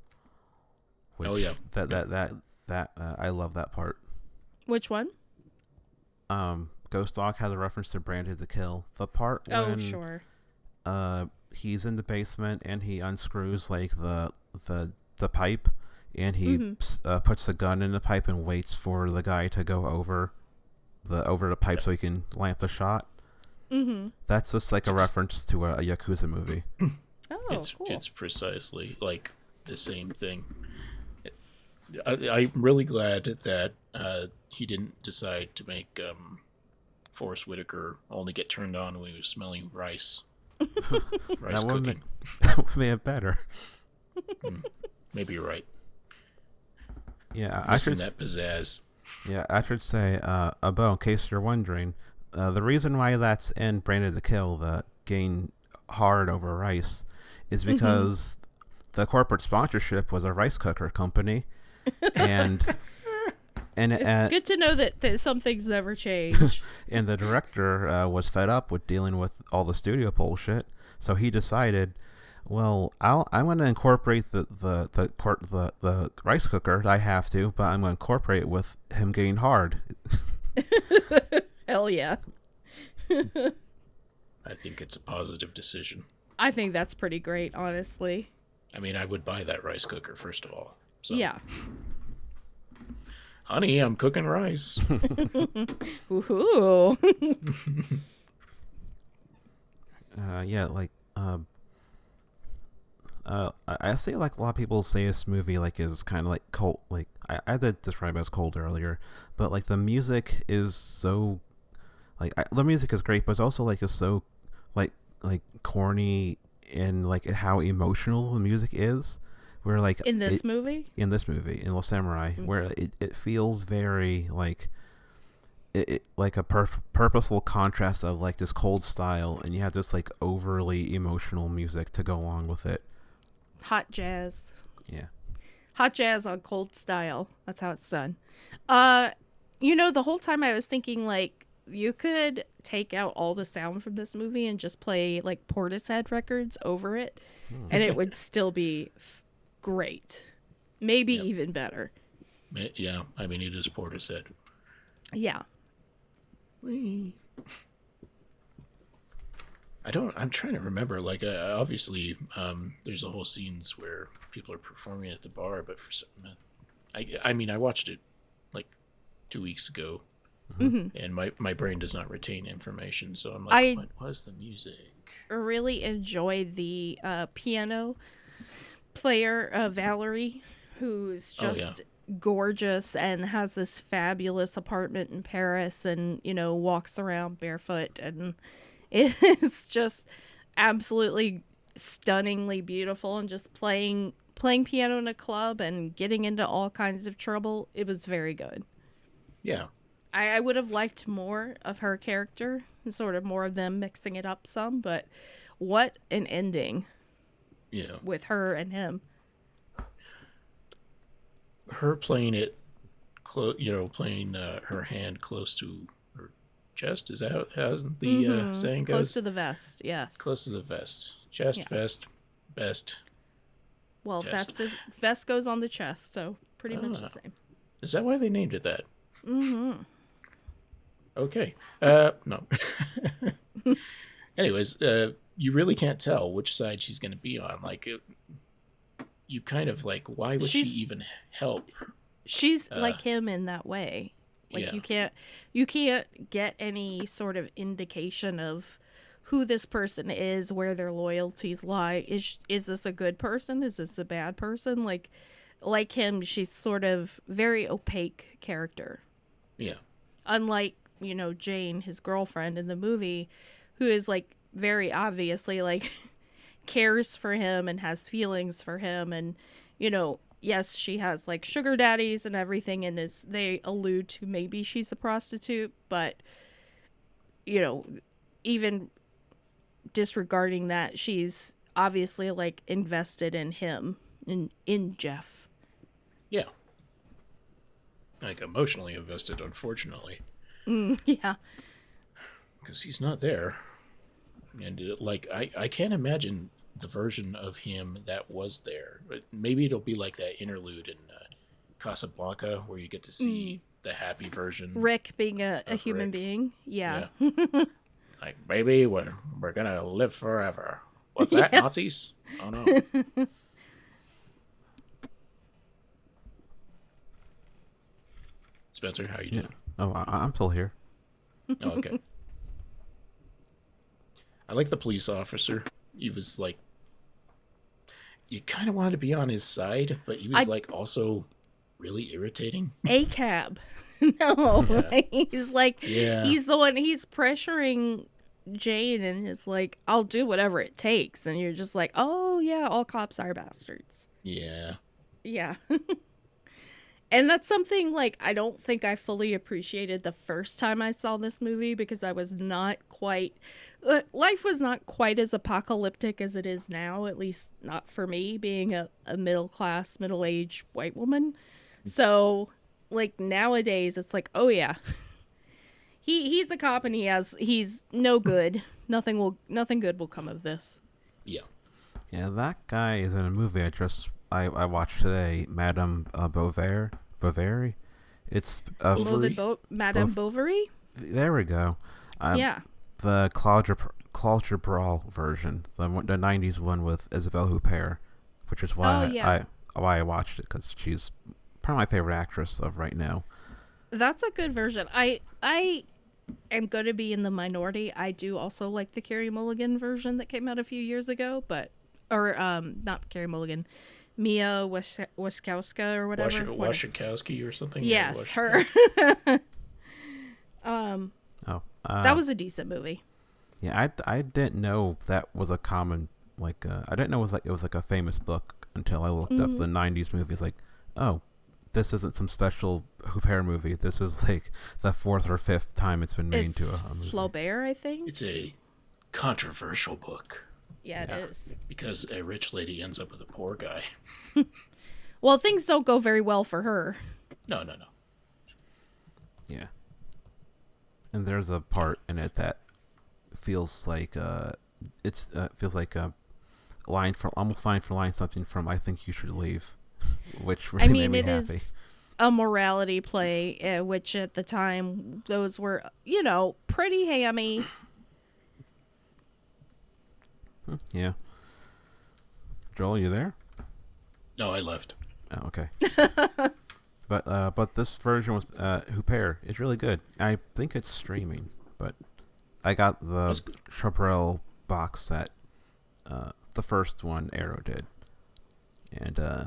Oh, yeah.
That that that that uh, I love that part.
Which one?
Um Ghost Dog has a reference to Branded to Kill. The part
Oh,
when
sure.
uh he's in the basement and he unscrews like the the the pipe and he
Mhm.
uh, puts the gun in the pipe and waits for the guy to go over the over the pipe so he can lamp the shot
Mm-hmm.
that's just like a reference to a, a yakuza movie
Oh,
it's
cool.
it's precisely like the same thing. I, I'm really glad that uh, he didn't decide to make um, Forest Whitaker only get turned on when he was smelling rice. rice
that would
cooking.
make that would make it better
Maybe you're right.
Yeah I
Missing
should
that pizzazz.
yeah I should say uh Abo in case you're wondering uh, the reason why that's in Branded the Kill the gain hard over rice is because the corporate sponsorship was a rice cooker company and and
it's
uh,
good to know that, that some things never change.
and the director uh, was fed up with dealing with all the studio bullshit, so he decided, well, I'll I'm going to incorporate the the the, cor- the the rice cooker. I have to, but I'm going to incorporate it with him getting hard.
Hell yeah.
I think it's a positive decision.
I think that's pretty great, honestly.
I mean, I would buy that rice cooker first of all. So,
Yeah.
honey, I'm cooking rice.
Woohoo.
Uh, yeah, like um. Uh, I, say like a lot of people say this movie like is kind of like cold. Like I, I to describe it as cold earlier, but like the music is so, like I, the music is great, but it's also like is so, like like corny and like how emotional the music is. Where like
In this
it-
movie?
in this movie in Le Samourai,
Mm.
where it, it feels very like it, it like a perf- purposeful contrast of like this cold style, and you have this like overly emotional music to go along with it.
Hot jazz.
Yeah,
Hot jazz on cold style. That's how it's done. Uh you know, the whole time I was thinking like you could take out all the sound from this movie and just play like Portishead records over it and it would still be f- great. Maybe
Yep.
even better.
Ma- yeah, I mean, it is Portishead.
Yeah.
I don't. I'm trying to remember. Like, uh, obviously, um, there's a whole scenes where people are performing at the bar, but for some, I, I mean, I watched it like two weeks ago, and my my brain does not retain information. So I'm like,
I-
what was the music?
really enjoy the uh, piano player, uh, Valerie, who's
Oh,
just
yeah.
gorgeous and has this fabulous apartment in Paris and, you know, walks around barefoot. And it's just absolutely stunningly beautiful and just playing playing piano in a club and getting into all kinds of trouble it was very good
Yeah,
I, I would have liked more of her character and sort of more of them mixing it up some, but what an ending
yeah.
with her and him.
Her playing it, close. You know, playing uh, her hand close to chest. Is that how, how the uh, saying
Mm-hmm. Close to the vest, yes.
close to the vest. Chest,
Yeah.
vest, best.
Well, vest is vest goes on the chest, so pretty much the
Ah.
same.
Is that why they named it that?
Mm-hmm.
Okay. Uh, no. Anyways, uh, you really can't tell which side she's going to be on. Like, it, you kind of like, why would she even help?
She's
Uh,
like him in that way. Like
yeah.
you can't you can't get any sort of indication of who this person is, where their loyalties lie. Is is this a good person? Is this a bad person? Like like him, she's sort of very opaque character.
Yeah.
Unlike, you know, Jane, his girlfriend in the movie, who is like very obviously like cares for him and has feelings for him and you know yes she has like sugar daddies and everything and is they allude to maybe she's a prostitute but you know even disregarding that she's obviously like invested in him in in Jef
Yeah. Like, emotionally invested, unfortunately,
yeah
because he's not there. And, uh, like, I, I can't imagine the version of him that was there. But maybe it'll be like that interlude in uh, Casablanca where you get to see the happy version.
rick being a, a human
Rick.
being yeah,
like, baby, we're, we're going to live forever. What's that,
Yeah.
Nazis? Oh, no. Spencer, how you doing?
Oh, I, I'm still here.
Oh, okay. I like the police officer. He was like, you kind of wanted to be on his side, but he was
I-
like also really irritating.
a cab no
Yeah.
he's like
Yeah.
he's the one he's pressuring jane and is like i'll do whatever it takes and you're just like oh yeah all cops are bastards
Yeah.
yeah and that's something like i don't think i fully appreciated the first time i saw this movie because i was not quite uh, life was not quite as apocalyptic as it is now at least not for me being a, a middle class middle aged white woman. So like nowadays it's like oh yeah. He he's a cop and he has he's no good. Nothing will nothing good will come of this.
Yeah.
Yeah, that guy is in a movie I just I, I watched today, Madame uh, Bovary. Bovary. It's uh,
Bovary.
Bo- madame bovary
there we go. Um,
yeah
the Claude Claude Chabrol version, the the '90s one with Isabelle Huppert, which is why
Oh, yeah.
I why I watched it because she's probably my favorite actress of right now.
That's a good version. I I am going to be in the minority. I do also like the Carey Mulligan version that came out a few years ago, but or um not Carey Mulligan, Mia Wes- Wasikowska or whatever.
Wash-
What-
or something?
yes,
Wash-
her. um,
Oh, uh,
that was a decent movie.
yeah. I, I didn't know that was a common like uh, I didn't know it was like it was like a famous book until I looked up
Mhm.
the '90s movies. Like, oh, this isn't some special Huppert movie. This is like the fourth or fifth time it's been made
It's
to a, a movie.
Flaubert, I think.
It's a controversial book
Yeah, it
Yeah.
is.
because a rich lady ends up with a poor guy.
Well, things don't go very well for her.
No, no, no.
Yeah. And there's a part in it that feels like uh it's uh, feels like a line for almost line for line something from I think you should leave, which really
I mean,
made
it
me
is
happy.
a morality play, uh, which at the time those were, you know, pretty hammy.
Hmm, Yeah. Joel, you there?
No, I left.
Oh, okay. but uh, but this version with uh, Huppert is really good. I think it's streaming, but I got the
That's.
Chabrol box set, uh, the first one Arrow did, and uh,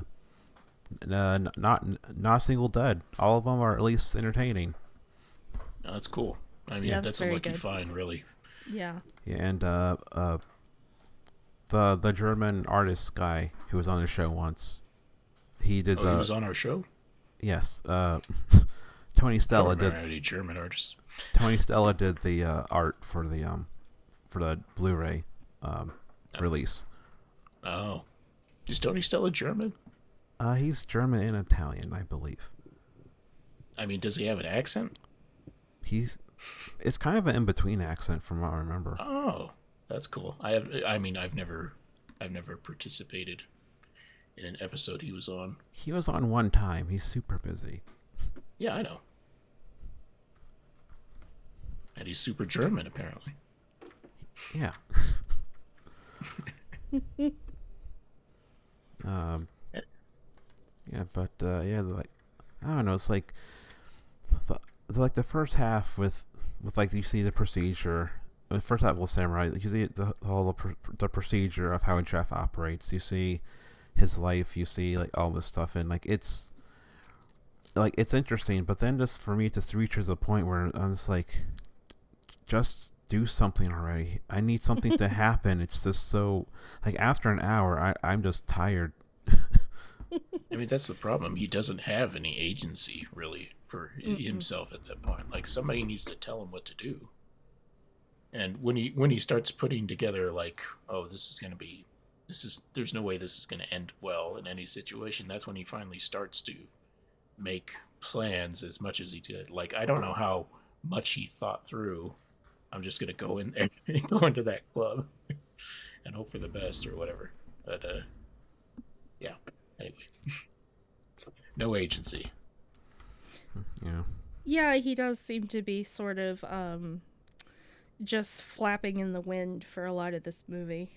n- uh, n- not not a single dud. All of them are at least entertaining.
No, that's cool. I mean,
Yeah,
that's
that's
a lucky
good.
find, really.
Yeah.
Yeah, and uh, uh, the the German artist guy who was on the show once, he did
Oh,
the
he was on our show.
yes. Uh, Tony
I
Stella did
any German artists.
Tony Stella did the uh, art for the um for the Blu-ray um
Oh.
release.
Oh, is Tony Stella German?
Uh, he's German and Italian, I believe.
I mean, does he have an accent?
He's it's kind of an in-between accent from what I remember.
Oh, that's cool. I have. I mean, I've never I've never participated in an episode he was on.
He was on one time. He's super busy.
Yeah, I know. And he's super German, apparently.
Yeah. um. Yeah, but uh, yeah, like I don't know. It's like the, the like the first half with with like you see the procedure. The first with Samurai, you see the, the whole pr- the procedure of how Jef operates. You see his life. You see like all this stuff, and like it's like it's interesting. But then just for me to reach to the point where I'm just like, just do something already. I need something to happen. It's just so like after an hour, I I'm just tired.
I mean, that's the problem. He doesn't have any agency really for
Mm-mm.
himself at that point. Like somebody needs to tell him what to do. And when he when he starts putting together like, oh, this is going to be this is there's no way this is going to end well in any situation. That's when he finally starts to make plans as much as he did. Like I don't know how much he thought through. I'm just going to go in there and go into that club and hope for the best or whatever. But uh yeah. Anyway. no agency.
Yeah.
Yeah, he does seem to be sort of um just flapping in the wind for a lot of this movie.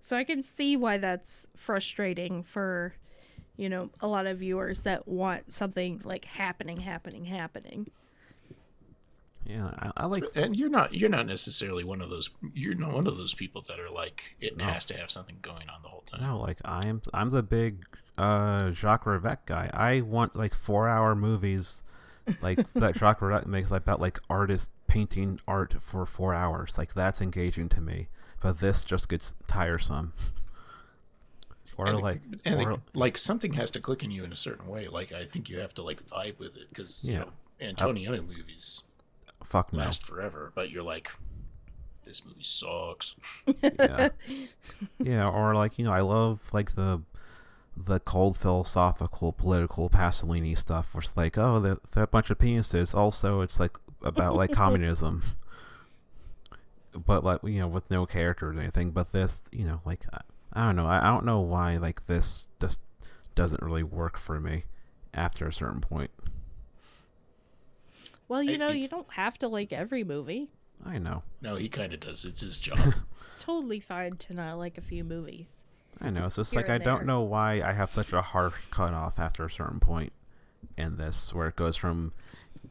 So I can see why that's frustrating for you know, a lot of viewers that want something like happening, happening, happening.
Yeah. I, I like.
and you're not you're not necessarily one of those you're not one of those people that are like it
No.
has to have something going on the whole time.
No, like I am. I'm the big uh, Jacques Rivette guy. I want like four hour movies, like that Jacques Rivette makes like about like artists painting art for four hours. Like that's engaging to me. But this just gets tiresome. or
and,
like,
and
or,
it- like something has to click in you in a certain way. Like I think you have to like vibe with it because
Yeah.
you know Antonioni movies
fuck no.
last forever, but you're like, this movie sucks.
yeah. yeah, or like you know, I love like the the cold philosophical political Pasolini stuff, where it's like, oh, they're, they're a bunch of penises. Also, it's like about like communism, but like you know, with no characters or anything. But this, you know, like I, I don't know, I, I don't know why like this just doesn't really work for me after a certain point.
Well, you
It-
know, you don't have to like every movie.
I know,
No, he kind of does. It's his job.
Totally fine to not like a few movies.
I know. It's just like I
and
don't know why I have such a harsh cutoff after a certain point in this, where it goes from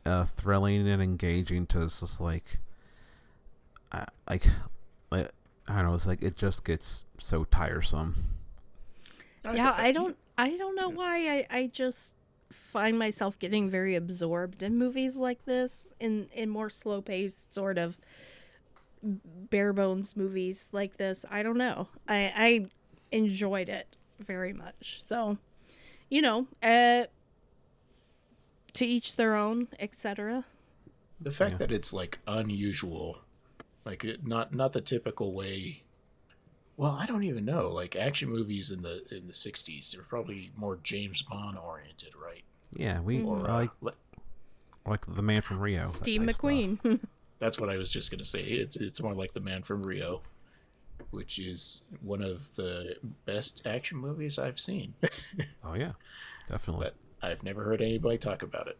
uh, thrilling and engaging to it's just like, I like, like I don't know. It's like it just gets so tiresome.
yeah, I don't I don't know why I, I just find myself getting very absorbed in movies like this in in more slow paced sort of bare bones movies like this. I don't know. I I enjoyed it very much. So, you know, uh to each their own, etc.
The fact
Yeah.
that it's like unusual, like it, not not the typical way. Well, I don't even know. Like action movies in the in the '60s, they're probably more James Bond oriented, right?
Yeah, we
Or
I
uh,
like
le-
like the man from Rio.
Steve
type.
McQueen.
that's what I was just gonna say. It's it's more like The Man from Rio, which is one of the best action movies I've seen,
Oh yeah, definitely.
but I've never heard anybody talk about it.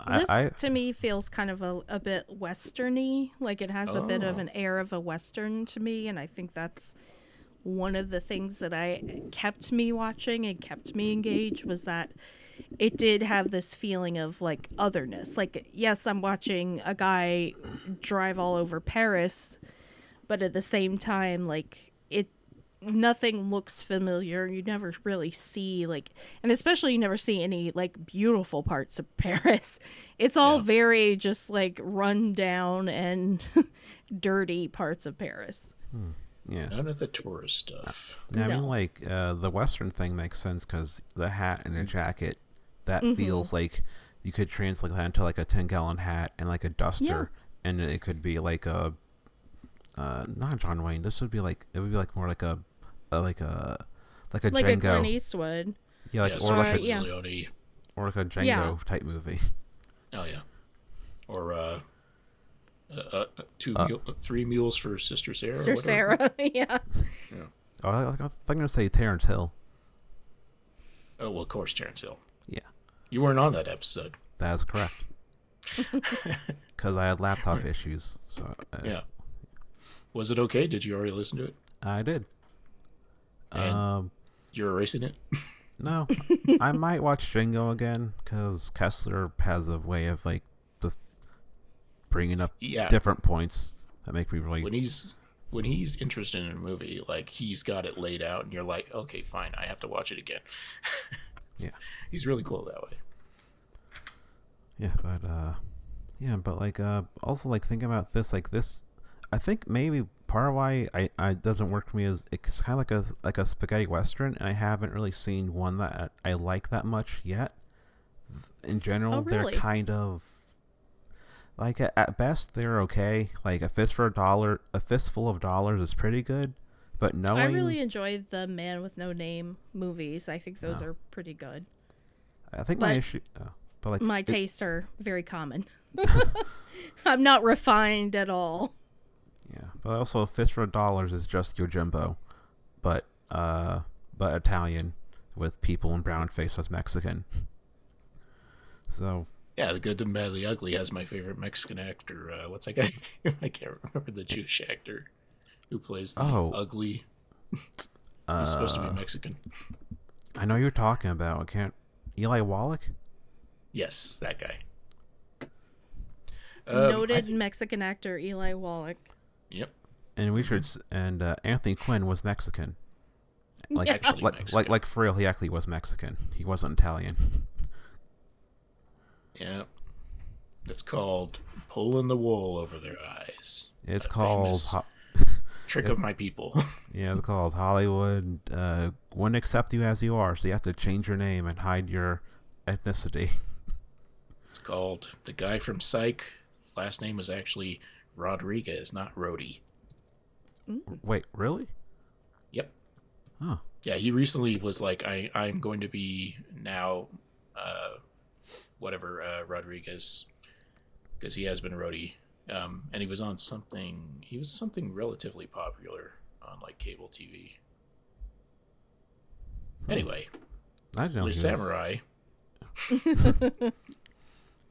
I,
this
I
to me feels kind of a, a bit westerny like it has a bit of
Oh.
an air of a western to me and i think that's one of the things that i kept me watching and kept me engaged was that it did have this feeling of like otherness like yes i'm watching a guy drive all over paris but at the same time like it nothing looks familiar you never really see like and especially you never see any like beautiful parts of paris it's all
Yeah.
very just like run down and dirty parts of paris
yeah.
None of the tourist stuff.
Yeah, I mean, like uh, the Western thing makes sense because the hat and the
Mm-hmm.
jacket that
Mhm.
feels like you could translate that into like a ten gallon hat and like a duster, and it could be like a uh, not John Wayne. This would be like it would be like more like a, a like a like a
like a clint eastwood
yeah, like
yeah,
or
so
like a,
yeah.
Leone.
or like a Django
Yeah.
type movie.
Oh yeah, or uh, uh, uh two
Uh,
mule, three mules for Sister Sara. or whatever.
sarah yeah Yeah.
Oh, I, I, I'm gonna say Terence Hill.
Oh well, of course, Terence Hill.
Yeah,
You weren't on that episode.
that is correct. Because I had laptop issues, so uh,
Yeah. Was it okay? Did you already listen to it?
I did.
And-
Um,
You're erasing it.
no, I might watch Django again because Kessler has a way of like just bringing up
Yeah.
different points that make me really
when he's when he's interested in a movie, like he's got it laid out, and you're like, okay, fine, I have to watch it again.
Yeah.
he's really cool that way.
Yeah, but uh yeah, but like uh also like thinking about this like this I think maybe part of why I, I it doesn't work for me is it's kind of like a like a spaghetti western and I haven't really seen one that I like that much yet. In general,
Oh,
they're kind of like at, at best they're okay. Like a fist for a dollar, a fistful of dollars is pretty good, but knowing
I really enjoy the Man with No Name movies. I think those
Oh.
are pretty good.
I think my issue oh, but like
My
it-
tastes are very common. I'm not refined at all.
Yeah, but also a fist for dollars is just Yojimbo, but uh, but Italian with people in brown face as Mexican. So
Yeah, the good, the bad, the ugly has my favorite Mexican actor. Uh, what's that guy's name? I can't remember the Jewish actor who plays the
Oh.
ugly.
uh,
He's supposed to be Mexican.
I know you're talking about. I can't. Eli Wallach.
Yes, that guy. Um,
Noted
thi-
Mexican actor Eli Wallach.
Yep.
And we should. s- And uh, Anthony Quinn was Mexican. Like,
Actually
like, like,
Mexican.
like for real, he actually was Mexican. He wasn't Italian.
Yeah. It's called pulling the wool over their eyes.
It's called. Ho-
trick of my people.
yeah, it's called Hollywood. Uh, wouldn't accept you as you are, so you have to change your name and hide your ethnicity.
It's called the guy from Psych. His last name was actually Rodriguez, not Roday.
Wait, really?
Yep.
Oh.
Yeah, he recently was like, I, I'm going to be now, uh, whatever, uh, Rodriguez, because he has been Roday. Um, and he was on something, he was something relatively popular on like cable TV. Anyway,
I didn't know
the
he was-
Samurai.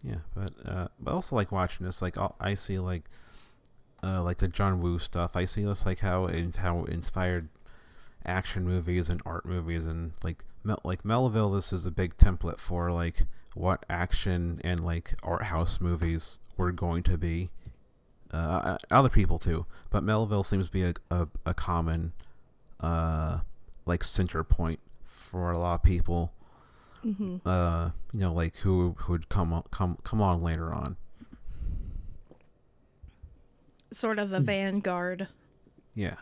Yeah, but uh, but also like watching this, like I see like uh like the John Woo stuff. I see this like how it, how inspired action movies and art movies and like Mel- like Melville. This is a big template for like what action and like art house movies were going to be. Uh, other people too, but Melville seems to be a a, a common uh like center point for a lot of people
hmm
uh, you know, like who who would come on, come come on later on.
Sort of a
Hmm.
vanguard.
Yeah.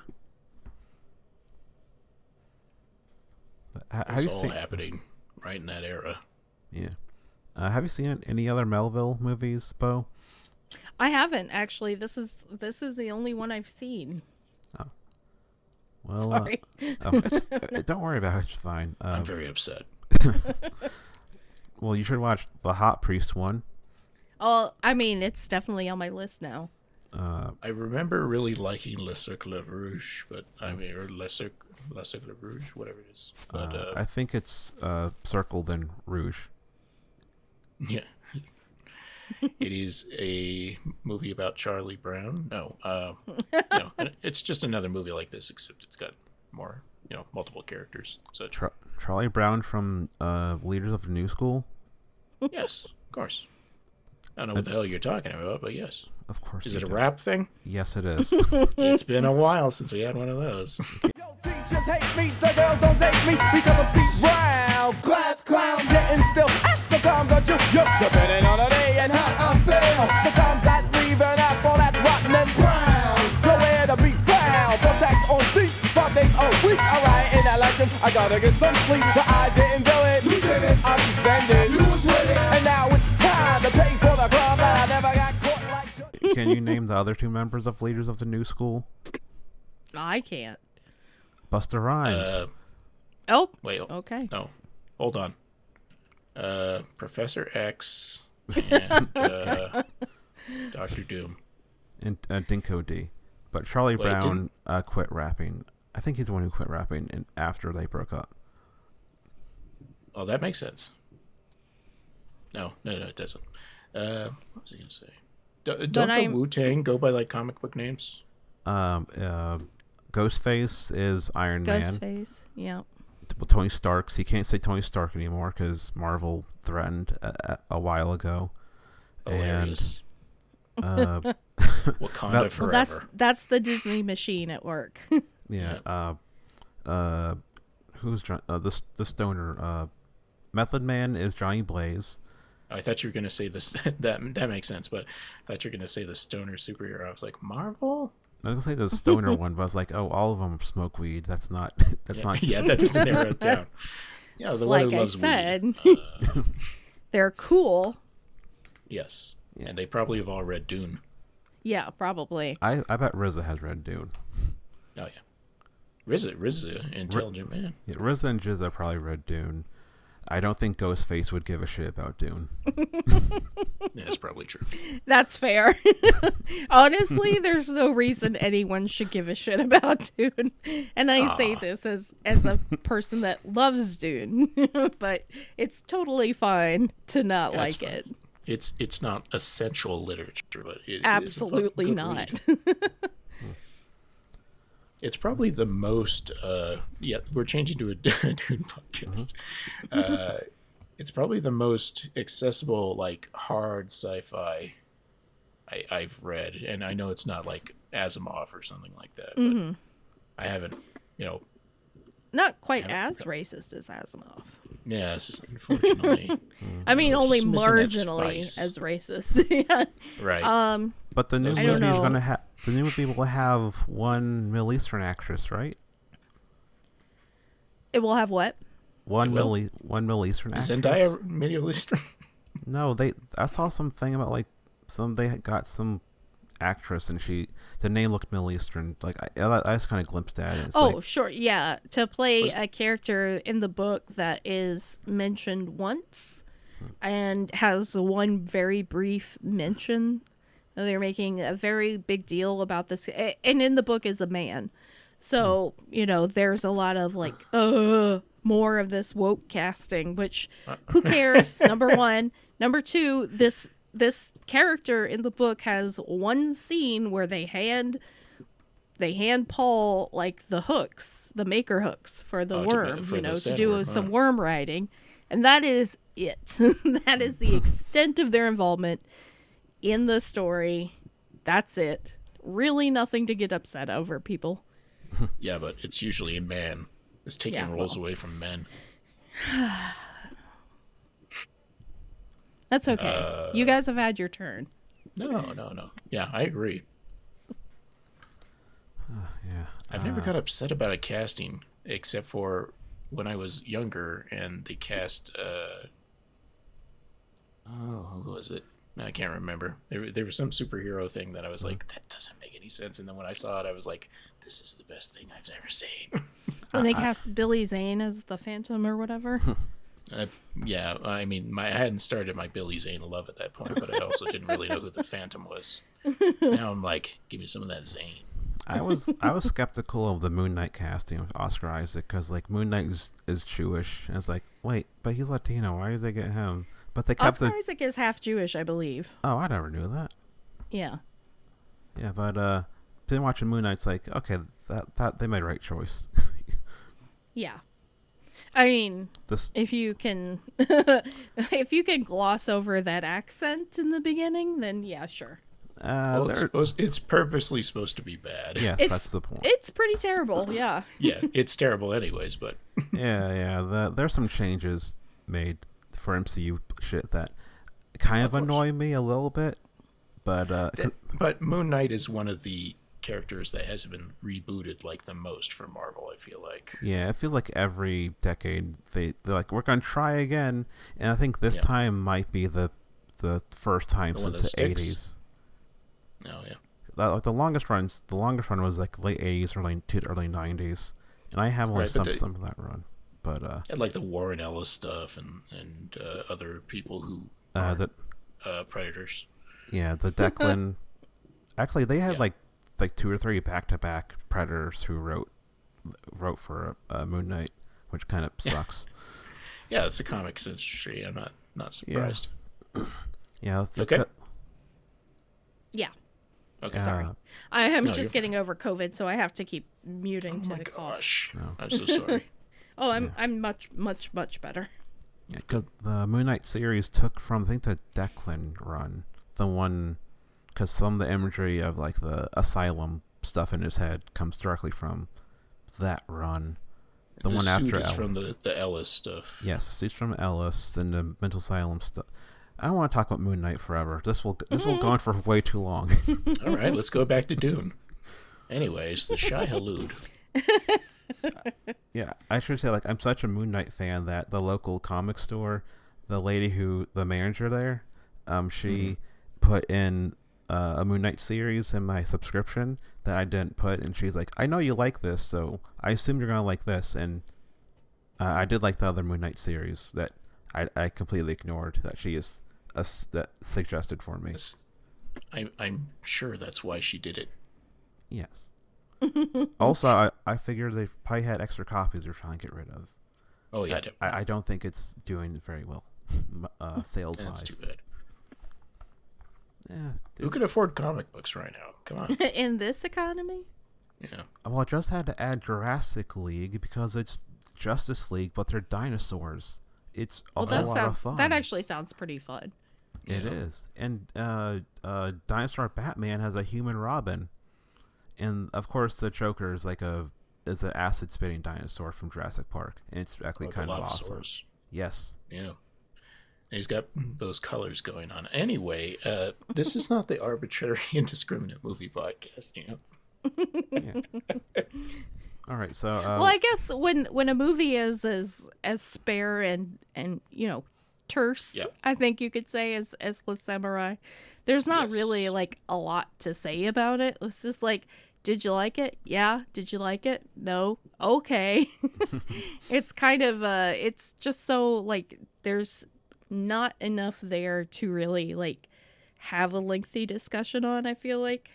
But ha-
It's
you
all
seen?
happening right in that era.
Yeah. Uh, have you seen any other Melville movies, Beau?
I haven't actually. This is this is the only one I've seen. Oh.
Well, uh, oh, uh, don't worry about it. It's fine.
I'm
Um,
very upset.
well, you should watch the Hot Priest one.
oh, I mean, it's definitely on my list now.
Uh,
I remember really liking Le Cercle Rouge, but I mean, or Le, Cer- Le Cercle Rouge, whatever it is. But
uh,
uh,
I think it's uh, Circle then Rouge.
yeah, it is a movie about Charlie Brown. No, uh, no, it's just another movie like this, except it's got more, you know, multiple characters. So
Char- Charlie Brown from uh, Leaders of the New School.
yes, of course. I don't know what the hell you're talking about, but yes.
Of course.
Is
you
it a
do.
rap thing?
Yes, it is.
it's been a while since we had one of those.
Yo, teachers hate me, the girls don't take me because I'm see round. Class clown, getting still. Ah, sometimes I chew, yup, depending on the day and how I feel. Sometimes I leave an apple that's rotten and brown. Nowhere to be found. For tax on seats, five days a week. Alright, in election, I gotta get some sleep, but I didn't do it. You did it. I'm suspended. You was with it. And now
Can you name the other two members of Leaders of the New School?
I can't.
Busta Rhymes.
Uh,
Oh,
wait,
okay.
No, hold on. Uh, Professor X and uh, Doctor Doom.
and uh, Dinco D. But Charlie
Wait,
Brown uh, quit rapping I think he's the one who quit rapping in, after they broke up.
Oh, that makes sense. No, no, no, it doesn't. Uh, what was he gonna say? Do, don't the Wu Tang go by like comic book names?
Um, uh, Ghostface is Iron Man.
Ghostface. Yeah.
Well, Tony Stark's. He can't say Tony Stark anymore because Marvel threatened a, a, a while ago.
Hilarious.
And uh,
Wakanda
That-
Well,
forever.
that's that's the Disney machine at work.
yeah, uh, uh, who's uh, the the stoner? Uh, Method Man is Johnny Blaze.
I thought you were gonna say this. that that makes sense, but I thought you were gonna say the stoner superhero. I was like, Marvel.
I was gonna say the stoner one, but I was like, oh, all of them smoke weed. That's not. That's
Yeah,
not.
yeah, that doesn't narrow it down. Yeah, the one
like
who
I
loves
said,
weed. Uh,
they're cool.
yes,
Yeah.
and they probably have all read Dune.
Yeah, probably.
I I bet RZA has read Dune.
Oh yeah, RZA, RZA, intelligent man.
Yeah, RZA and GZA probably read Dune. I don't think Ghostface would give a shit about Dune.
Yeah, that's probably true.
That's fair. Honestly, there's no reason anyone should give a shit about Dune. And I say
ah.
this as as a person that loves Dune, but it's totally fine to not
That's
like it.
It's it's not essential literature, but it is a fucking
Absolutely
good
not.
It's probably the most. Uh, yeah, we're changing to a Dune podcast. Uh, it's probably the most accessible, like hard sci-fi I, I've read, and I know it's not like Asimov or something like that,
Mm-hmm.
I haven't. You know,
Not quite as racist as Asimov.
yes, unfortunately,
I mean, only
just missing that
marginally as racist. yeah.
right?
Um,
But the new movie is gonna have the new movie will have one Middle Eastern actress, right?
it will have what?
One
It?
Middle E- one Middle Eastern actress.
Zendaya, Middle Eastern.
No, they. I saw something about like some they got some actress and she the name looked Middle Eastern. Like I, I just kind of glimpsed at it. It's
Oh,
like,
sure. Yeah. To play
Was-
a character in the book that is mentioned once hmm. and has one very brief mention. They're making a very big deal about this. And in the book is a man. So, you know, there's a lot of like, uh, more of this woke casting, which who cares? number one. Number two, this this character in the book has one scene where they hand they hand Paul like the hooks, the maker hooks for the
Oh, to
worm,
for
you know, to do some worm riding. And that is it. that is the extent of their involvement in the story. That's it. Really nothing to get upset over, people.
Yeah, but it's usually a man. It's taking
Yeah,
roles
well.
away from men.
That's okay.
Uh,
you guys have had your turn.
No, no, no. Yeah, I agree.
yeah.
I've never got upset about a casting except for when I was younger and they cast. Uh, oh, who was it? I can't remember. There, there was some superhero thing that I was like, that doesn't make any sense. And then when I saw it, I was like, this is the best thing I've ever seen.
When they cast Billy Zane as the Phantom or whatever.
Uh, yeah, I mean, my I hadn't started my Billy Zane love at that point, but I also didn't really know who the Phantom was. Now I'm like, give me some of that Zane.
I was I was skeptical of the Moon Knight casting with Oscar Isaac because like Moon Knight is, is Jewish and it's like wait but he's Latino why did they get him but they kept
Oscar
the
Isaac is half Jewish, I believe.
oh I never knew that
Yeah.
yeah but uh then watching Moon Knight's like okay that that they made the right choice
Yeah. I mean,
this
if you can if you can gloss over that accent in the beginning, then yeah, sure.
uh
Well, it's supposed it's purposely supposed to be bad.
yes
It's-
that's the point
It's pretty terrible, yeah.
yeah, it's terrible anyways, but
yeah yeah the, there's some changes made for MCU shit that kind of,
Of
annoy me a little bit but uh
but Moon Knight is one of the characters that has been rebooted like the most for Marvel. I feel like.
Yeah, I feel like every decade they they're like we're gonna try again, and I think this
Yeah.
time might be the the first time
The
since the eighties.
Oh yeah.
The, like, the longest runs, the longest run was like late eighties, early to early nineties, and I have only
Right,
some
they-
some of that run. But uh,
And like the Warren Ellis stuff and and uh, other people who
uh,
are
the
uh, predators.
yeah the Declan, actually they had
Yeah.
like like two or three back to back Predators who wrote wrote for uh, Moon Knight, which kind of sucks.
Yeah, it's the comics industry. I'm not not surprised.
yeah. the
Okay.
co-
Yeah.
Okay.
uh,
Sorry. I am
No, you're
just getting over COVID, so I have to keep muting
Oh
to
my
the cough.
gosh.
No.
I'm so sorry.
Oh, I'm I'm much much much better.
Yeah, 'cause the Moon Knight series took from I think the Declan run, the one, because some of the imagery of like the asylum stuff in his head comes directly from that run. The, one
suit
after
is
Ellis.
from the the Ellis stuff.
Yes, it's from Ellis and the mental asylum stuff. I don't want to talk about Moon Knight forever. This will this will mm-hmm. go on for way too long.
All right, let's go back to Dune. Anyways, the Shai-Hulud.
Yeah, I should say like I'm such a Moon Knight fan that the local comic store, the lady who the manager there, um, she put in uh, a Moon Knight series in my subscription that I didn't put, and she's like, "I know you like this, so I assume you're gonna like this." And uh, I did like the other Moon Knight series that I, I completely ignored that she is uh, that suggested for me.
I, I'm sure that's why she did it.
Yes. Also, I, I figured they probably had extra copies they're trying to get rid of.
Oh yeah,
I, I don't think it's doing very well, m- uh, sales
that's too bad.
Yeah.
Who can afford comic books right now? Come on.
In this economy?
Yeah.
Well, I just had to add Jurassic League because it's Justice League, but they're dinosaurs. It's a
Well, that
whole lot of
sounds
fun.
that actually sounds pretty fun.
It
Yeah.
is, and uh, uh, Dinosaur Batman has a human Robin, and of course the Joker is like a is an acid spitting dinosaur from Jurassic Park, and it's actually
Or
kind of awesome. Yes.
Yeah. And he's got those colors going on. Anyway, uh, this is not the arbitrary indiscriminate movie podcast, you know.
All right. So. Uh,
well, I guess when when a movie is as as spare and and you know terse,
Yeah.
I think you could say as as the samurai, there's not really like a lot to say about it. It's just like, did you like it? Yeah. Did you like it? No. Okay. it's kind of uh, it's just so like there's not enough there to really like have a lengthy discussion on. I feel like.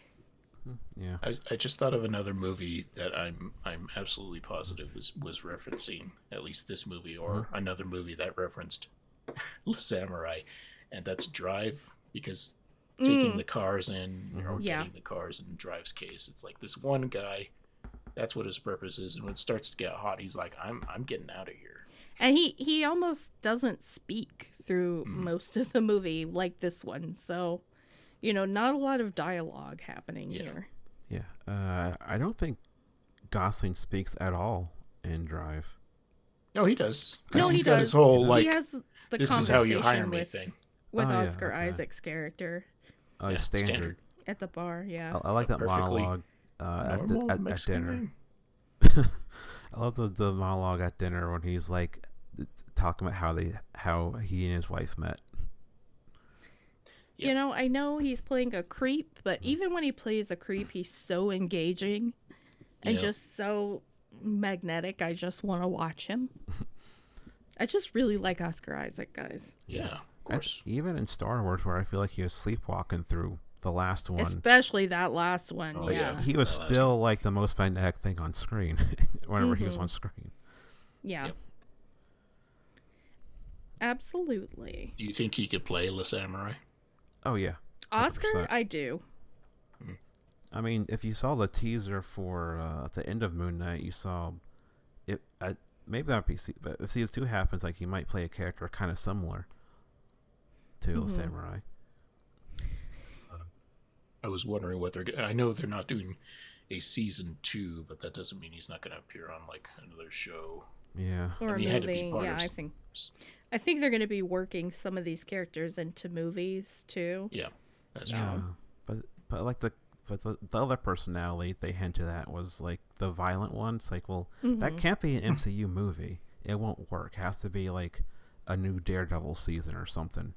yeah.
I, I just thought of another movie that I'm I'm absolutely positive was was referencing at least this movie or another movie that referenced the Samurai, and that's Drive because taking the cars in or
Yeah.
getting the cars in Drive's case, it's like this one guy. That's what his purpose is, and when it starts to get hot, he's like, "I'm I'm getting out of here."
and he he almost doesn't speak through
Mm-hmm.
most of the movie like this one so you know not a lot of dialogue happening
Yeah.
here
Yeah. Uh, I don't think Gosling speaks at all in Drive.
No, he does.
no
he's
he
got
does
his whole like,
he has the
"This is how you hire
conversation
me"
with,
thing.
with
Oh, yeah,
oscar
okay.
isaac's character
Oh,
Yeah,
standard.
standard.
at the bar yeah
I, I like that
Perfectly
monologue uh, at, the, at, at dinner. I love the, the monologue at dinner when he's like talking about how they how he and his wife met.
you know i know he's playing a creep but even when he plays a creep he's so engaging and
Yeah.
just so magnetic i just want to watch him i just really like oscar isaac guys
Yeah, of
I- even in Star Wars, where I feel like he was sleepwalking through the last one,
especially that last one
Oh,
yeah
yeah.
he was
that last
still like the most magnetic thing on screen whenever he was
Mhm.
on screen.
Yeah.
Yep.
Absolutely.
Do you think he could play the Samurai?
Oh yeah,
Oscar,
100%.
I do.
I mean, if you saw the teaser for uh, at the end of Moon Knight, you saw it. I, maybe that would be, but if season two happens, like he might play a character kind of similar to the samurai.
I was wondering what they're. I know they're not doing a season two, but that doesn't mean he's not going to appear on like another show.
Yeah,
Or
mean, he
a
had to be
movie.
part
Yeah,
of
I
s-
think I think they're going to be working some of these characters into movies too.
Yeah, that's
yeah.
true.
But but like the but the, the other personality they hinted at was like the violent one. It's like, well, that
Mhm.
can't be an MCU movie. It won't work. It has to be like a new Daredevil season or something.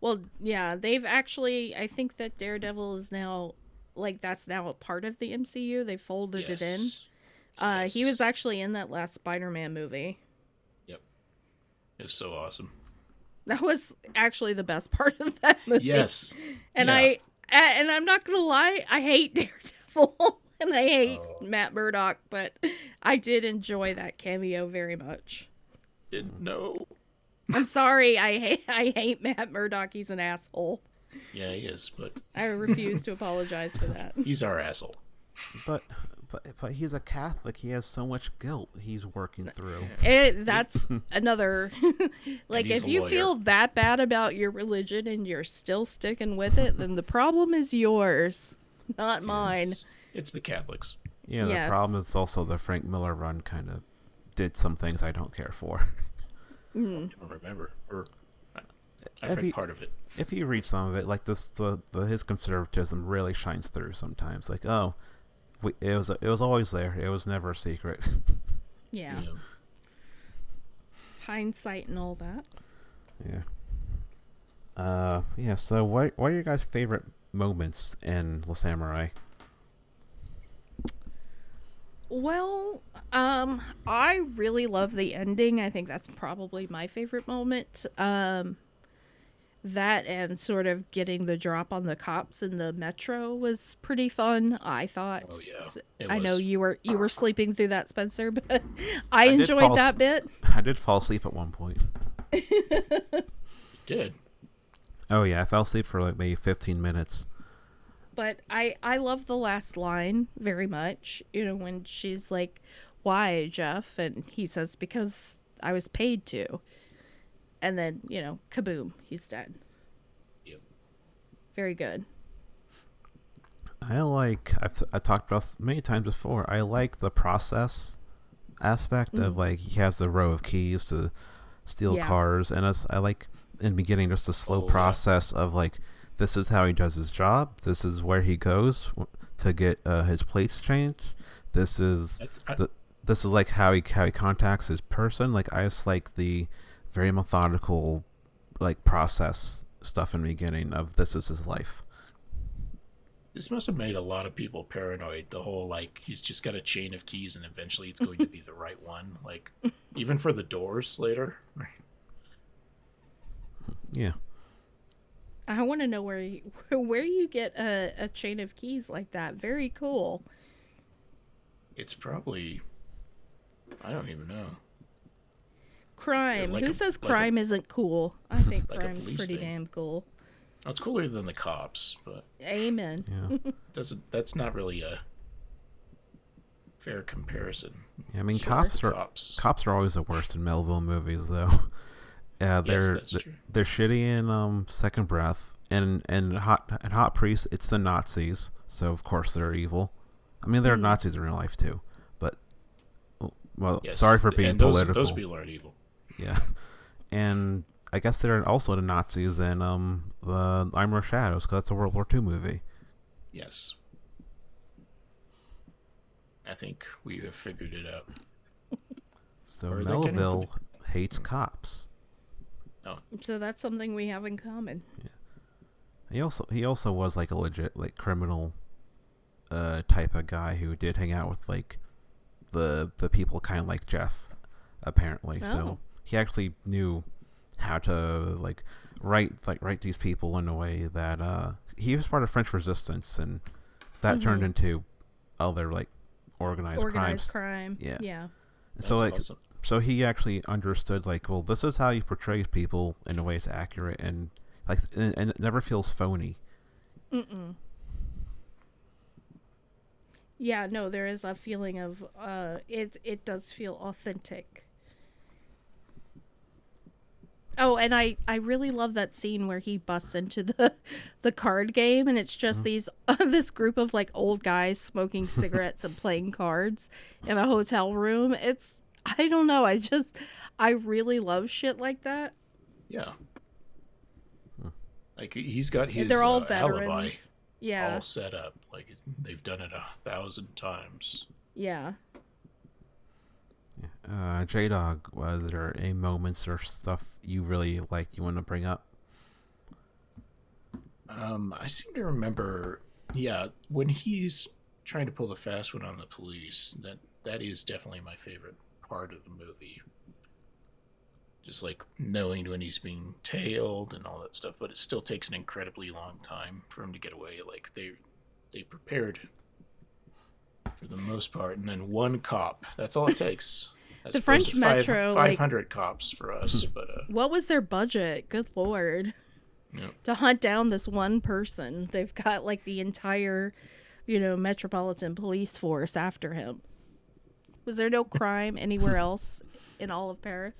Well, yeah, they've actually I think that Daredevil is now like that's now a part of the MCU. They folded it in.
Yes.
Uh he was actually in that last Spider-Man movie.
Yep. It was so awesome.
That was actually the best part of that movie.
Yes.
And
Yeah.
I and I'm not gonna lie, I hate Daredevil. and I hate
Oh.
Matt Murdock, but I did enjoy that cameo very much.
Didn't know.
I'm sorry, I hate I hate Matt Murdock. He's an asshole.
Yeah, he is, but
I refuse to apologize for that.
he's our asshole.
But but but he's a Catholic. He has so much guilt he's working through.
It, that's another like if you
lawyer.
feel that bad about your religion and you're still sticking with it, then the problem is yours, not mine.
It's, it's the Catholics.
Yeah, the
Yes.
problem is also the Frank Miller run kind of did some things I don't care for.
I don't remember, or I, I've
Have
read
you-
part of it.
if you read some of it, like this, the, the his conservatism really shines through sometimes. Like, oh, we, it was it was always there. It was never a secret.
Yeah,
Yeah.
hindsight and all that.
yeah. Uh, yeah. So, what what are your guys' favorite moments in The Samurai?
Well, um, I really love the ending. I think that's probably my favorite moment. Um, that and sort of getting the drop on the cops in the metro was pretty fun. I thought.
Oh, yeah.
S-
It
I know you were you were sleeping through that, Spencer, but I,
did
enjoyed that bit.
I did fall asleep at one point.
Did
Oh yeah, I fell asleep for like maybe fifteen minutes.
But I I love the last line very much. You know when she's like, "Why, Jeff?" and he says, "Because I was paid to." And then you know, kaboom, he's dead.
Yep.
Very good.
I like I've t- I talked about this many times before. I like the process aspect of mm-hmm. like he has a row of keys to steal
Yeah.
cars, and it's, I like in the beginning just the slow
Oh, yeah.
process of like this is how he does his job. This is where he goes to get uh, his place changed. This is
that's I,
the this is like how he how he contacts his person. Like I just like the very methodical like process stuff in the beginning of this is his life.
this must have made a lot of people paranoid. The whole like he's just got a chain of keys and eventually it's going to be the right one. Like even for the doors later.
Yeah.
I want to know where you, where you get a, a chain of keys like that. Very cool.
It's probably I don't even know.
Crime.
like
Who
a-
says
like a-
crime isn't cool? I think
Like a
crime's pretty
thing.
damn cool.
Well, it's cooler than the cops, but
Amen.
Yeah.
doesn't that's not really a fair comparison.
Yeah, I mean,
Sure,
cops are
cops.
cops are always the worst in Melville movies, though. Yeah, they're
that's
they're, shitty in um Second Breath, and and hot and Hot Priest. It's the Nazis, so of course they're evil. I mean, they're Nazis in real life too, but well,
Yes,
sorry for being
and those,
political.
Those people aren't evil.
Yeah, and I guess they're also the Nazis in um the Armor of Shadows because that's a World War II movie.
Yes. I think we have figured it out.
So
Where are they getting it from?
Melville hates cops.
So that's something we have in common.
He also he also was like a legit like criminal uh type of guy who did hang out with like the the people kind of like Jeff apparently.
Oh.
So he actually knew how to like write like write these people in a way that uh he was part of French resistance and that turned
Mhm.
into other like organized,
Organized
crimes.
crime.
Yeah.
Yeah.
And so like
awesome.
So he actually understood like well this is how you portray people in a way it's accurate and like and, and it never feels phony.
Mm-mm. Yeah, no, there is a feeling of uh it it does feel authentic. Oh, and I I really love that scene where he busts into the the card game and it's just these this group of like old guys smoking cigarettes and playing cards in a hotel room. It's I don't know, I just I really love shit like that.
Yeah. Like he's got his
They're all
uh,
veterans.
alibi
Yeah.
all set up. Like they've done it a thousand times.
Yeah.
Uh, J Dog, was there any moments or stuff you really liked you want to bring up?
Um, I seem to remember, yeah, when he's trying to pull the fast one on the police. That that is definitely my favorite part of the movie. Just like knowing when he's being tailed and all that stuff, but it still takes an incredibly long time for him to get away. Like they they prepared for the most part, and then one cop. That's all it takes.
The French
five-
Metro, like-
500 cops for us, but uh,
What was their budget? Good lord.
Yeah.
To hunt down this one person. They've got like the entire, you know, metropolitan police force after him. Was there no crime anywhere else in all of Paris?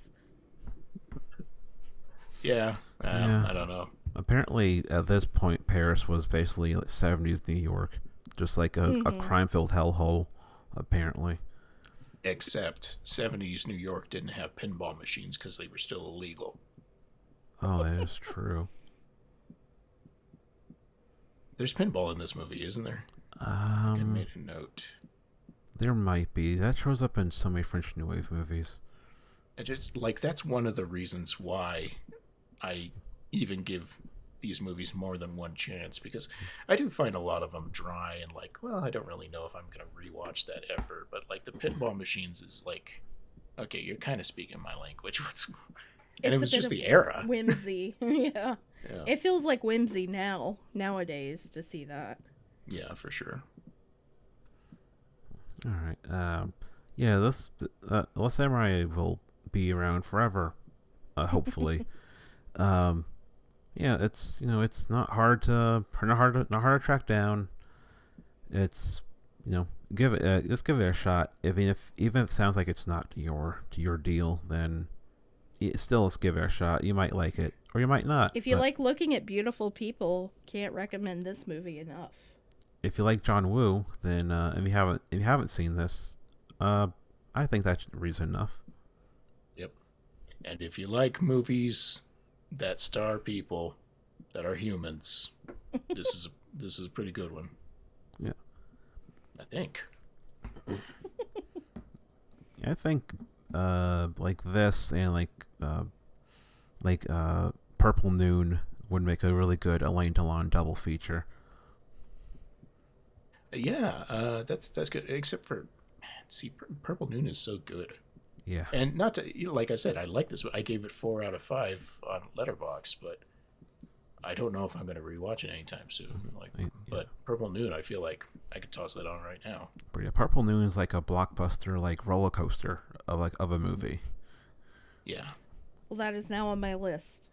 yeah, uh,
Yeah.
I don't know.
Apparently, at this point, Paris was basically like 70s New York, just like a, a crime-filled hellhole. Apparently,
Except 70s New York didn't have pinball machines because they were still illegal.
oh, that is true.
There's pinball in this movie, isn't there? I
Um,
made a note.
There might be that shows up in so many French New Wave movies.
I just like that's one of the reasons why I even give these movies more than one chance because I do find a lot of them dry and like, well, I don't really know if I'm gonna rewatch that ever. But like the pinball machines is like, okay, you're kind of speaking my language. What's and
It's
it was just the era.
Whimsy. yeah.
Yeah,
It feels like whimsy now, nowadays, to see that.
yeah, for sure.
All right. Um, yeah, this uh, Last Samurai will be around forever, uh, hopefully. um, yeah, it's you know it's not hard to not hard to, not hard to track down. It's you know give it uh, let's give it a shot. Even if even if it sounds like it's not your your deal, then it, still let's give it a shot. You might like it or you might not.
If you
but
like looking at beautiful people, can't recommend this movie enough.
If you like John Woo, then uh, if you haven't if you haven't seen this, uh, I think that's reason enough.
Yep. And if you like movies that star people that are humans, this is this is a pretty good one.
Yeah.
I think.
I think uh like this and like uh like uh Purple Noon would make a really good Alain Delon double feature.
Yeah, uh, that's that's good. Except for, see, Purple Noon is so good,
Yeah.
and not to you know, like I said, I like this. I gave it four out of five on Letterboxd, but I don't know if I'm going to rewatch it anytime soon. Like,
Yeah.
but Purple Noon, I feel like I could toss that on right now.
But yeah, Purple Noon is like a blockbuster like roller coaster of like of a movie.
Yeah.
Well, that is now on my list.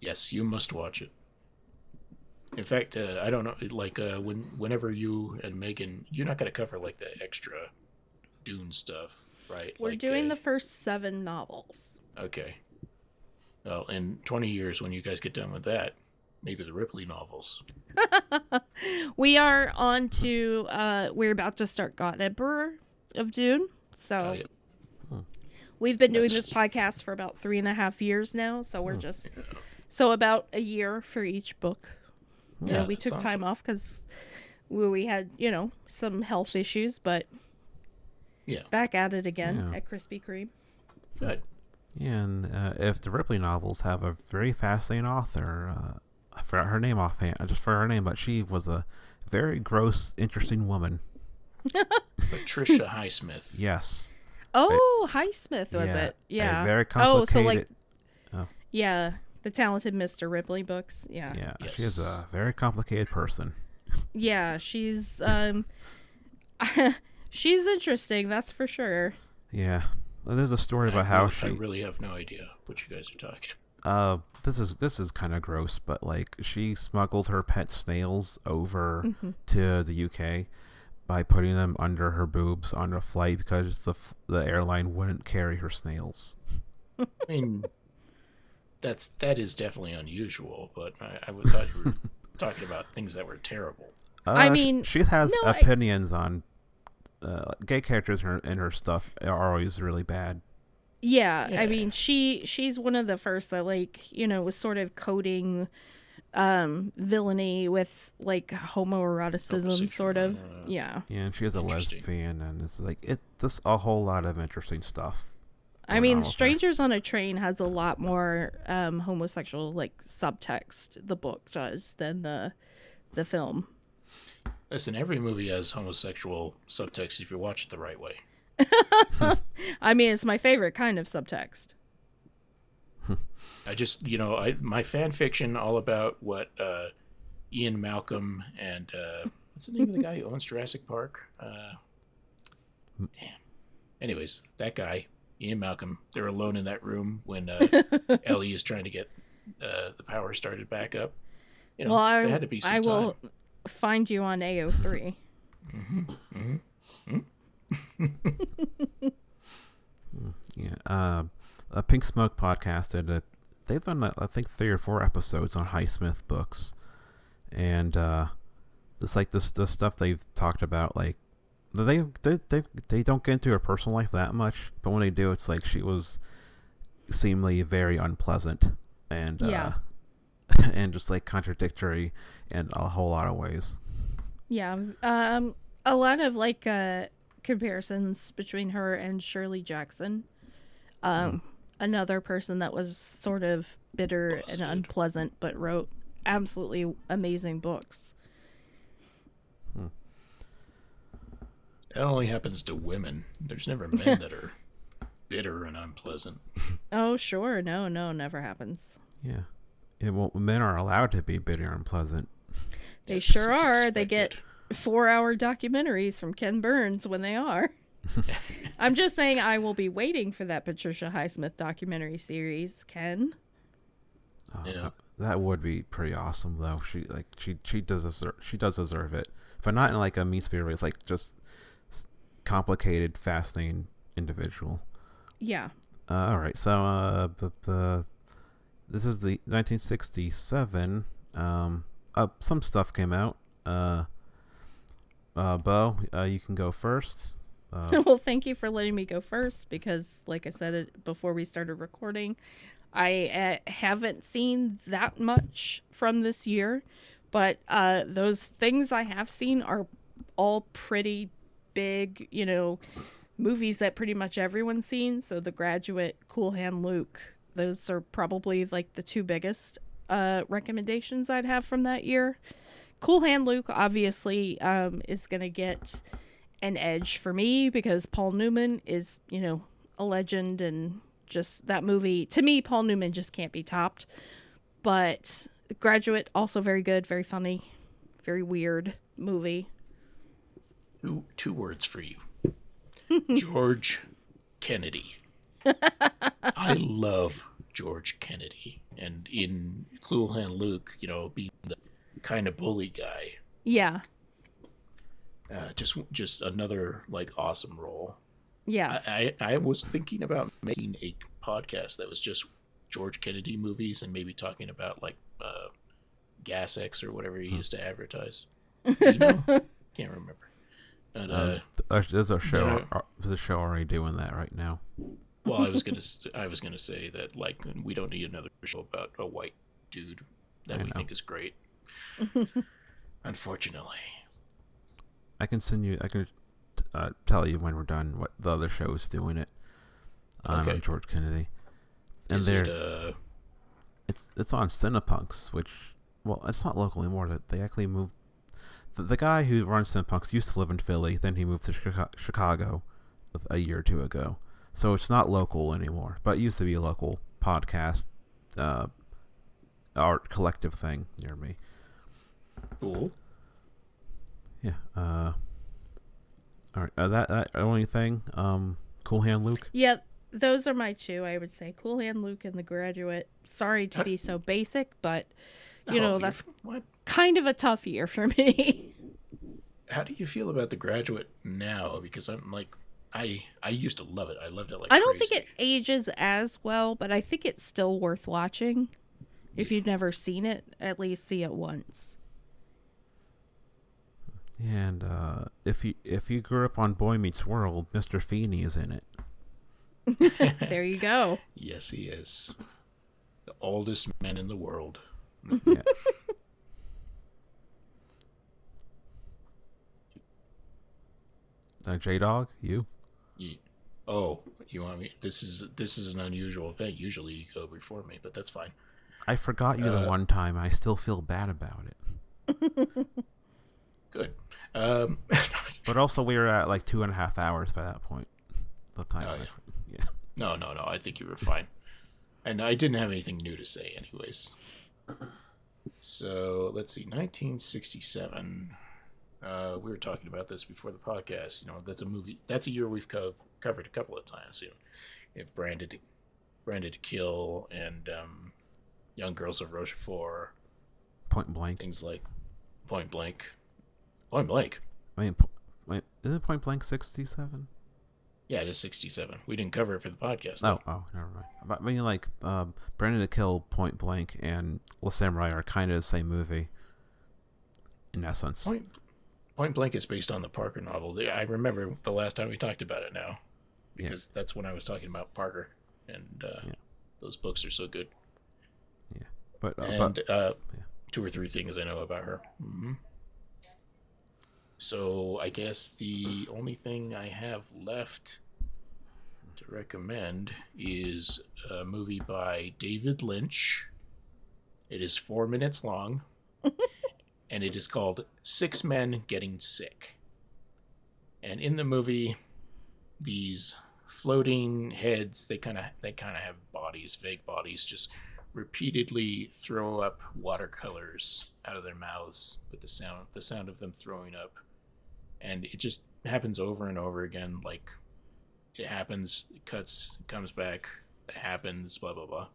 Yes, you must watch it. In fact, uh, I don't know, like uh, when whenever you and Megan, you're not going to cover like the extra Dune stuff, right?
We're
Like,
doing
uh,
the first seven novels.
Okay. Well, in 20 years, when you guys get done with that, maybe the Ripley novels.
We are on to, uh, we're about to start God Emperor of Dune. So
Oh, yeah.
we've been doing
That's-
this podcast for about three and a half years now. So we're just, so about a year for each book. You know,
Yeah,
we took
awesome.
time off because we, we had, you know, some health issues, but
Yeah,
back at it again
Yeah.
at Krispy Kreme.
good.
Yeah, and uh, if the Ripley novels have a very fascinating author, uh, I forgot her name offhand. I just forgot her name, but she was a very gross, interesting woman.
Patricia Highsmith.
Yes.
Oh, Highsmith was
yeah,
it? Yeah.
A very
Oh, so
complicated.
like, yeah, the talented Mr. Ripley books. Yeah.
yeah, she is a very complicated person.
Yeah, she's um she's interesting, that's for sure.
Yeah. Well, there's a story
I
about how
really,
she.
I really have no idea what you guys are talking.
Uh, this is this is kind of gross, but like she smuggled her pet snails over
Mm-hmm.
to the UK by putting them under her boobs on a flight because the the airline wouldn't carry her snails.
I mean, that's that is definitely unusual, but I, I would thought you were talking about things that were terrible.
Uh,
I mean,
she has
no, I-
opinions on uh, gay characters in her, in her stuff are always really bad.
Yeah,
Yeah.
I mean, she she's one of the first that like, you know, was sort of coding um villainy with like homoeroticism sort of. Yeah.
Yeah, and she is a lesbian, and it's like it. This a whole lot of interesting stuff.
I mean,
on with her.
Strangers on a Train has a lot more um homosexual like subtext the book does than the the film.
Listen, every movie has homosexual subtext if you watch it the right way.
I mean, it's my favorite kind of subtext.
I just, you know, I my fan fiction all about what uh, Ian Malcolm and uh, what's the name of the guy who owns Jurassic Park? Uh, damn. Anyways, that guy, Ian Malcolm, they're alone in that room when uh, Ellie is trying to get uh, the power started back up. You know,
well, I,
had to be some
I will
time.
find you on AO3.
Yeah. Uh, a Pink Smoke podcast did a. They've done uh, I think three or four episodes on Highsmith books, and uh, it's like this the stuff they've talked about like they they they they don't get into her personal life that much, but when they do, it's like she was seemingly very unpleasant and
Yeah.
uh, and just like contradictory in a whole lot of ways.
Yeah, um, a lot of like uh, comparisons between her and Shirley Jackson. Um, another person that was sort of bitter
Busted.
and unpleasant, but wrote absolutely amazing books.
That only happens to women. There's never men that are bitter and unpleasant.
Oh, sure, no, no, never happens.
Yeah. Yeah, well, men are allowed to be bitter and unpleasant.
They
Yes,
sure
it's
are. They get four-hour documentaries from Ken Burns when they are. I'm just saying, I will be waiting for that Patricia Highsmith documentary series, Ken.
Uh,
Yeah.
that- That would be pretty awesome, though. She like she she does deserve she does deserve it, but not in like a mean spirit. way. It's like just s- complicated, fascinating individual.
Yeah.
Uh, all right, so uh, the, the this is the 1967. Um, uh, some stuff came out. Uh, uh, Beau, uh, you can go first. Uh,
well, thank you for letting me go first because, like I said it before we started recording, I uh, haven't seen that much from this year, but uh, those things I have seen are all pretty big, you know, movies that pretty much everyone's seen. So, The Graduate, Cool Hand Luke, those are probably like the two biggest uh, recommendations I'd have from that year. Cool Hand Luke obviously um, is going to get an edge for me because Paul Newman is, you know, a legend and just that movie to me Paul Newman just can't be topped. But Graduate also very good, very funny, very weird movie.
Two, two words for you George Kennedy. I love George Kennedy. And in Cool Hand Luke, you know, being the kind of bully guy,
Yeah.
uh, just just another like awesome role.
Yeah.
I, I I was thinking about making a podcast that was just George Kennedy movies and maybe talking about like uh, Gas X or whatever he used to advertise. You know? Can't remember. But, uh,
um, th- there's, a show.
there-
uh, There's a show already doing that right now.
well, I was gonna I was gonna say that like we don't need another show about a white dude that
I
we
know.
think is great. Unfortunately,
I can send you. I can uh, tell you when we're done what the other show is doing it on,
Okay.
George Kennedy, and
is
they're
it uh,
it's it's on Cinepunx, which well, it's not local anymore. That they actually moved. The, the guy who runs Cinepunx used to live in Philly, then he moved to Chicago a- a year or two ago. So it's not local anymore, but it used to be a local podcast, uh, art collective thing near me.
cool?
Yeah. Uh. All right. Uh, that that only thing. Um. Cool Hand Luke.
yeah, those are my two, I would say. Cool Hand Luke and The Graduate. Sorry to be so basic, but you
Oh,
know, that's
what.
kind of a tough year for me.
How do you feel about the graduate now? Because I'm like, I I used to love it. I loved it like
I don't
crazy.
think it ages as well, but I think it's still worth watching. If you've never seen it, at least see it once.
And uh, if you if you grew up on Boy Meets World, Mr. Feeney is in it.
there you go.
Yes, he is the oldest man in the world.
Yeah. uh, J Dog, you?
Ye- oh, you want me? This is this is an unusual event. Usually you go before me, but that's fine.
I forgot you the
Uh,
one time. I still feel bad about it.
Good. Um,
But also, we were at like two and a half hours by that point. The time.
Oh, yeah.
yeah.
no, no, no. I think you were fine, and I didn't have anything new to say, anyways. So let's see, 1967. Uh, we were talking about this before the podcast. You know, that's a movie. That's a year we've co- covered a couple of times. You know, you know, branded, branded to kill, and um, young girls of Rochefort,
Point blank.
things like Point Blank. Point Blank.
I mean, po- wait, is it Point Blank sixty-seven?
Yeah, it is sixty-seven. We didn't cover it for the podcast.
Oh,
though.
oh, never mind. But, I mean, like, um, Branded to Kill, Point Blank, and Le Samourai are kind of the same movie, in essence.
Point Point Blank is based on the Parker novel. I remember the last time we talked about it now,
Yeah.
because that's when I was talking about Parker, and uh,
Yeah.
those books are so good.
Yeah, but, uh,
and
but
uh,
yeah.
two or three things I know about her. hmm So I guess the only thing I have left to recommend is a movie by David Lynch. It is four minutes long, and it is called Six Men Getting Sick. And in the movie, these floating heads they kind of they kind of have bodies, vague bodies, just repeatedly throw up watercolors out of their mouths with the sound the sound of them throwing up and it just happens over and over again like it happens it cuts it comes back it happens blah blah blah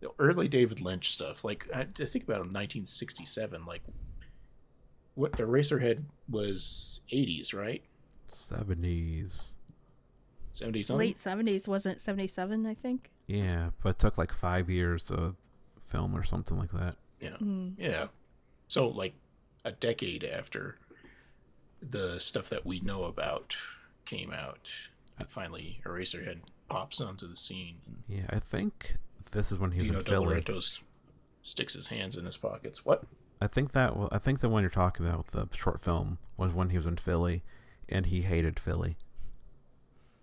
the early david lynch stuff like i, I think about 1967 like what eraserhead was 80s right
seventies.
70 something
Late seventies, wasn't it seventy seven, I think?
Yeah, but it took like five years to film or something like that.
yeah
Mm.
Yeah. So like a decade after the stuff that we know about came out, finally Eraserhead pops onto the scene
Yeah, I think this is when he was
Dino
in Philly.
Laurentiis sticks his hands in his pockets. What?
I think that wa- I think the one you're talking about, the short film, was when he was in Philly, and he hated Philly.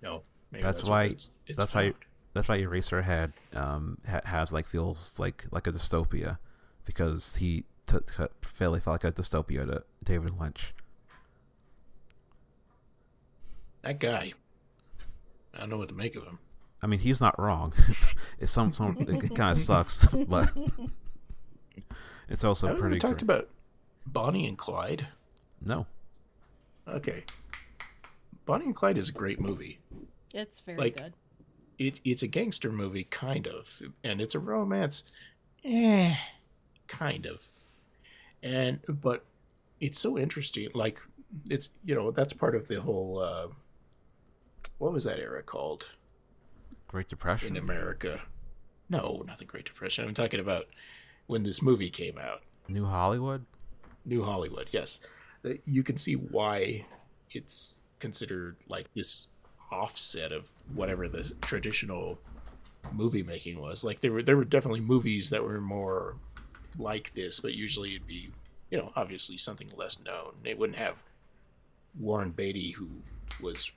No. Maybe
That's
what
why-
it's- it's
that's why-
about.
That's why Eraserhead um ha- has like feels like like a dystopia, because he t- t- Philly felt like a dystopia to David Lynch.
That guy. I don't know what to make of him.
I mean, he's not wrong. it's some some it kind of sucks, but it's also
Haven't
pretty.
we talked
great.
about Bonnie and Clyde?
no,
Okay. Bonnie and Clyde is a great movie.
It's very
Like-
good.
it it's a gangster movie kind of and it's a romance eh kind of and but it's so interesting like it's you know that's part of the whole uh what was that era called
Great Depression.
in america no not the great depression i'm talking about when this movie came out
New Hollywood.
New Hollywood, yes. Uh, You can see why it's considered like this offset of whatever the traditional movie making was. Like there were there were definitely movies that were more like this, but usually it'd be, you know, obviously something less known. They wouldn't have Warren Beatty who was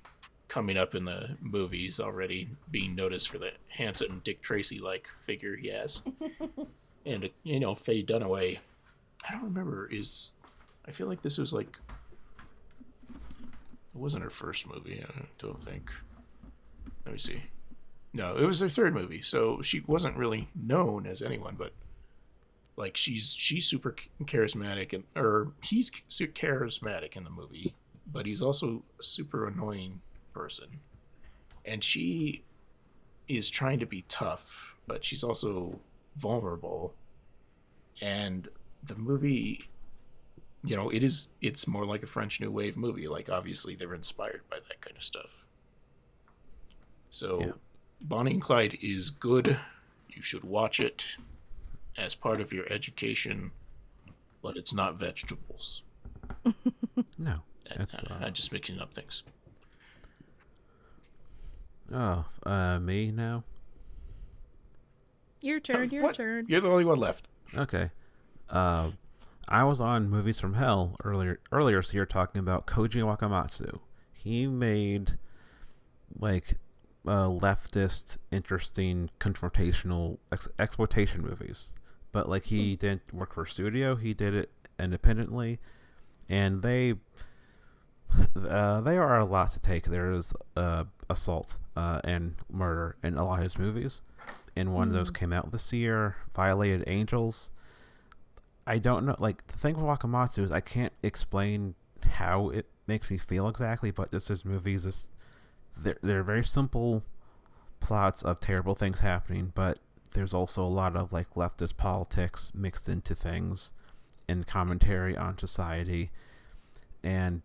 coming up in the movies already being noticed for the handsome Dick Tracy like figure he has. and you know, Faye Dunaway I don't remember. Is I feel like this was like it wasn't her first movie. I don't think. Let me see. No, it was her third movie. So she wasn't really known as anyone, but like she's she's super charismatic and or he's charismatic in the movie, but he's also super annoying person, and she is trying to be tough, but she's also vulnerable, and the movie you know it is it's more like a french new wave movie. Like obviously they're inspired by that kind of stuff. So
Yeah.
bonnie and clyde is good. You should watch it as part of your education but it's not vegetables.
No, uh,
i'm just making up things
oh uh me now.
Your turn, your
What?
turn.
you're the only one left
Okay. Uh, I was on Movies from Hell earlier earlier so you're talking about Koji Wakamatsu. He made like uh, leftist, interesting, confrontational ex- exploitation movies, but like he didn't work for a studio. He did it independently, and they uh, they are a lot to take. There is uh, assault uh, and murder in a lot of his movies, and one of those came out this year. Violated Angels. I don't know. Like the thing with Wakamatsu is I can't explain how it makes me feel exactly, but this is movies. It's, they're they're very simple plots of terrible things happening, but there's also a lot of like leftist politics mixed into things, and commentary on society, and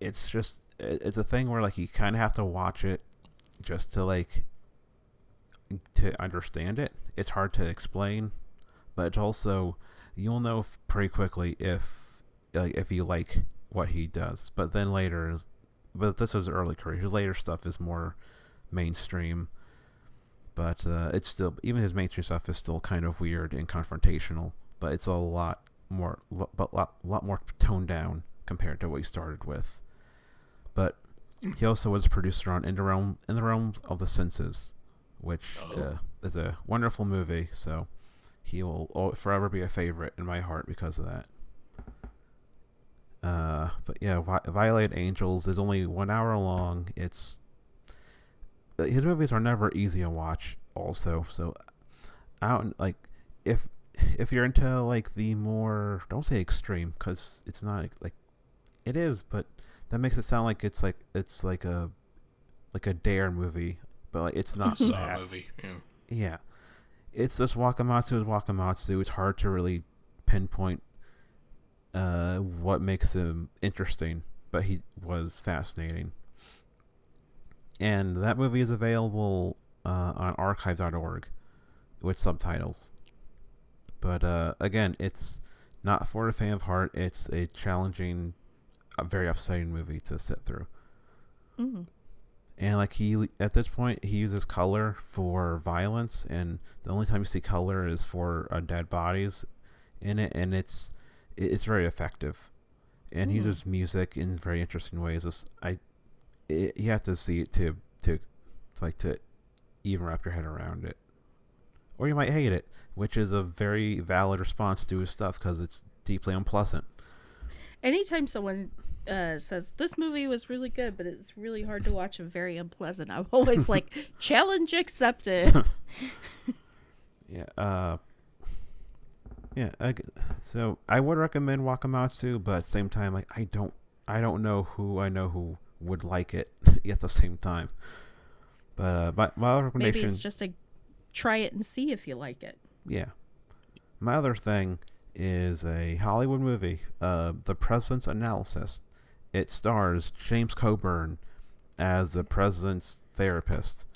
it's just it's a thing where like you kind of have to watch it just to like to understand it. It's hard to explain, but it's also you'll know pretty quickly if like if you like what he does. But then later, but this is early career. His later stuff is more mainstream, but uh, it's still even his mainstream stuff is still kind of weird and confrontational. But it's a lot more, but lot lot more toned down compared to what he started with. But he also was a producer on In the Realm in the Realm of the Senses, which
Oh.
uh, is a wonderful movie. So he will forever be a favorite in my heart because of that. Uh, but yeah, Vi- Violate Angels is only one hour long. It's uh, his movies are never easy to watch. Also, so I don't like if if you're into like the more don't say extreme because it's not like it is, but that makes it sound like it's like it's like a like a dare movie, but like it's not
Saw
that.
movie. Yeah.
Yeah. It's just Wakamatsu is Wakamatsu. It's hard to really pinpoint uh, what makes him interesting, but he was fascinating. And that movie is available uh, on archive.org with subtitles. But uh, again, it's not for the fan of heart. It's a challenging, a very upsetting movie to sit through.
Mm.
and like he at this point he uses color for violence and the only time you see color is for uh, dead bodies in it and it's it's very effective. And he
Mm.
uses music in very interesting ways. It's, i it, you have to see it to to like to even wrap your head around it. Or you might hate it which is a very valid response to his stuff because it's deeply unpleasant
Anytime someone uh, says this movie was really good, but it's really hard to watch and very unpleasant, I'm always like, challenge accepted.
Yeah. Uh. Yeah. I so I would recommend Wakamatsu, but at the same time, like I don't, I don't know who I know who would like it at the same time. But uh, my my other
Maybe it's just a try it and see if you like it.
yeah. My other thing is a Hollywood movie, uh, The President's Analyst. It stars James Coburn as the president's therapist,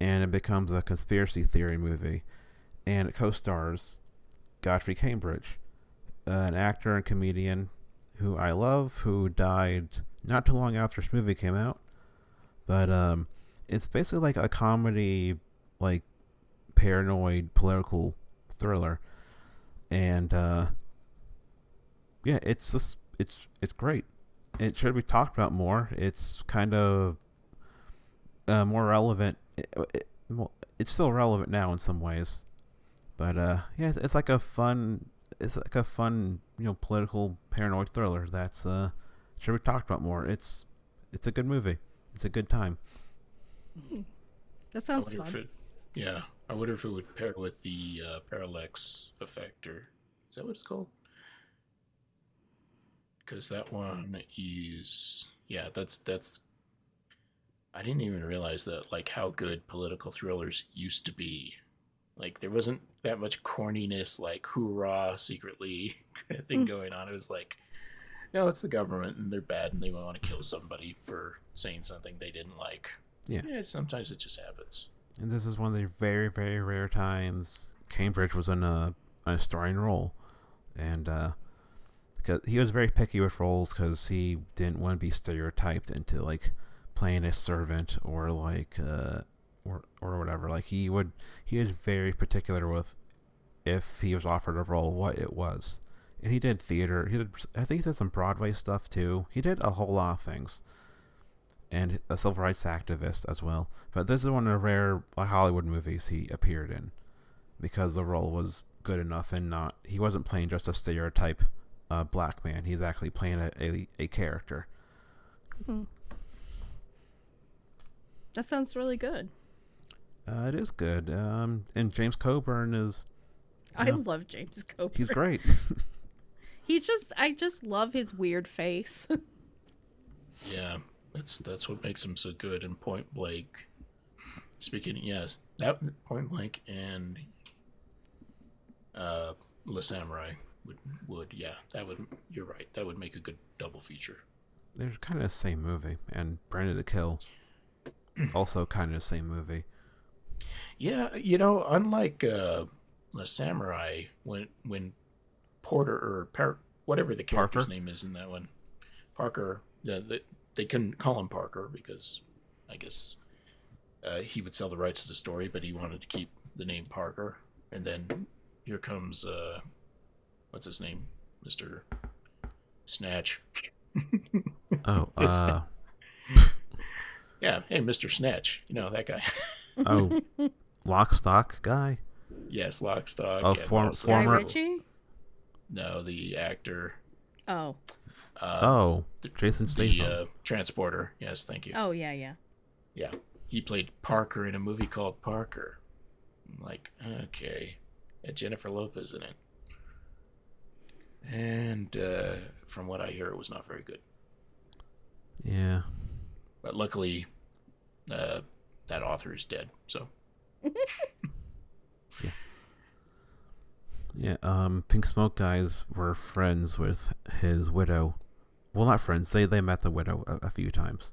and it becomes a conspiracy theory movie. And it co-stars Godfrey Cambridge, an actor and comedian who I love, who died not too long after this movie came out. But um, it's basically like a comedy, like paranoid political thriller, and uh, yeah, it's just it's it's great. It should be talked about more. It's kind of uh, more relevant. It, it, well, it's still relevant now in some ways, but uh, yeah, it's, it's like a fun, it's like a fun, you know, political paranoid thriller that's uh should be talked about more. It's it's a good movie. It's a good time.
That sounds
wonder if
fun.
it, yeah, I wonder if it would pair with the uh, parallax effect, or is that what it's called? Because that one is, yeah, that's that's. I didn't even realize that, like, how good political thrillers used to be. Like, there wasn't that much corniness, like hoorah, secretly kind of thing
Mm.
going on. It was like, no, it's the government, and they're bad, and they want to kill somebody for saying something they didn't like.
Yeah.
Yeah, sometimes it just happens.
And this is one of the very, very rare times Cambridge was in a, a starring role, and uh, because he was very picky with roles because he didn't want to be stereotyped into like playing a servant or like uh, or or whatever. Like he would, he was very particular with if he was offered a role, what it was. And he did theater. He did, I think he did some Broadway stuff too. He did a whole lot of things and a civil rights activist as well. But this is one of the rare uh, Hollywood movies he appeared in because the role was good enough and not he wasn't playing just a stereotype uh, black man. He's actually playing a, a, a character.
Mhm. That sounds really good.
Uh, it is good. Um, and James Coburn is
I
Yeah.
love James Coburn.
He's great.
He's just I just love his weird face.
Yeah, that's that's what makes him so good. And Point Blank. Speaking, yes, that Point Blank and uh, Le Samourai would would yeah that would you're right that would make a good double feature.
They're kind of the same movie, and Branded to Kill, also kind of the same movie.
Yeah, you know, unlike uh, Le Samourai, when when Porter or Par- whatever the character's
Parker?
name is in that one, Parker, the, the, they couldn't call him Parker because I guess uh, he would sell the rights to the story, but he wanted to keep the name Parker. And then here comes uh, what's his name, Mister Snatch.
Oh, uh,
Yeah, hey, Mister Snatch, you know that guy.
oh, Lock Stock guy.
yes, Lock, Stock.
Oh,
and
form-
also-
Guy
Former-
Ritchie?
No, the actor.
Oh.
Uh,
oh, Jason
the
Statham.
uh, transporter. Yes, thank you.
Oh yeah, yeah.
Yeah, he played Parker in a movie called Parker. I'm like, okay, had Jennifer Lopez in it, and uh, from what I hear, it was not very good.
yeah.
But luckily, uh, that author is dead. So
yeah. Yeah, um, Pink Smoke guys were friends with his widow. Well, not friends. They they met the widow a, a few times,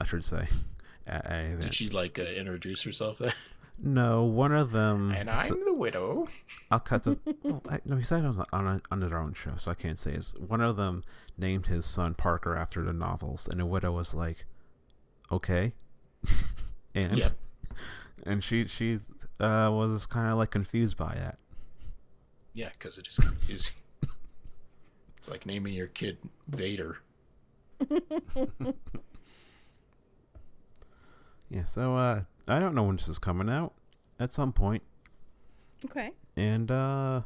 I should say. At, at
did she like uh, introduce herself? There?
No, one of them.
and I'm the widow.
I'll cut the. well, I, no, he said it on on, a, on their own show, so I can't say. Is one of them named his son Parker after the novels, and the widow was like, "Okay," and
Yep.
and she she uh, was kind of like confused by that.
Yeah, because it is confusing. It's like naming your kid Vader.
Yeah, so uh, I don't know when this is coming out. At some point.
Okay.
And uh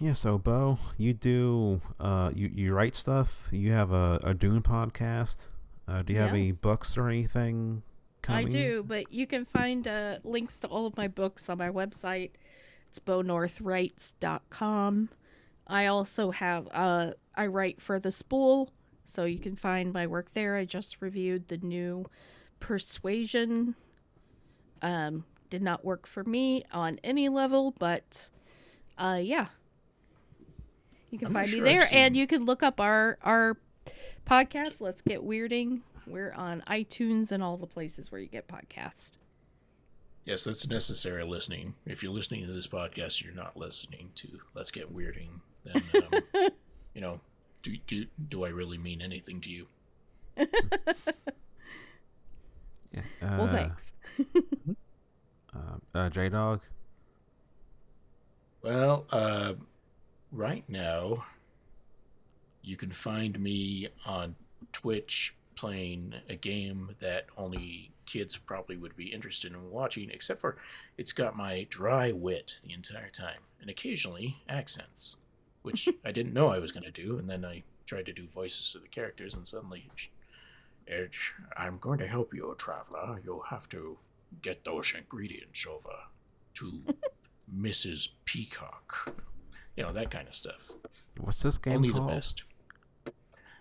yeah, so Beau, you do uh you, you write stuff. You have a, a Dune podcast. Uh, do you have any books or anything coming?
I do, but you can find uh, links to all of my books on my website. It's beaunorthwrites.com. I also have uh I write for the spool, so you can find my work there. I just reviewed the new Persuasion. Um did not work for me on any level, but uh yeah. You can
I'm
find me
sure I've
there and you can look up our our podcast, Let's Get Weirding. We're on iTunes and all the places where you get podcasts.
Yes, that's necessary listening. If you're listening to this podcast, you're not listening to Let's Get Weirding. Then, um, you know, do, do do I really mean anything to you?
Yeah. Uh,
Well, thanks.
Uh, uh, J Dog.
Well, uh, right now, you can find me on Twitch playing a game that only kids probably would be interested in watching, except for it's got my dry wit the entire time and occasionally accents, which I didn't know I was going to do. And then I tried to do voices for the characters, and suddenly, Edge, I'm going to help you, traveler. You'll have to get those ingredients over to Mrs. Peacock. You know, that kind of stuff.
What's this game
Only
called?
the best.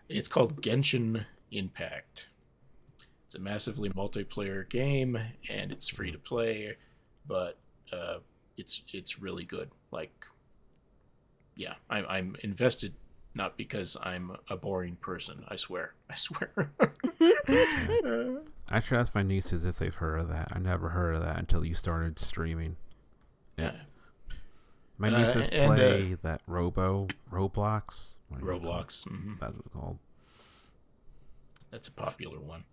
It's called Genshin Impact. It's a massively multiplayer game and it's free to play, but uh, it's it's really good. Like, yeah, I'm I'm invested not because I'm a boring person. I swear. I swear.
I should ask my nieces if they've heard of that. I never heard of that until you started streaming.
yeah.
My
Uh,
nieces
and, uh,
play that Robo Roblox. What do you call it?
Roblox. hmm
That's what it's called.
That's a popular one.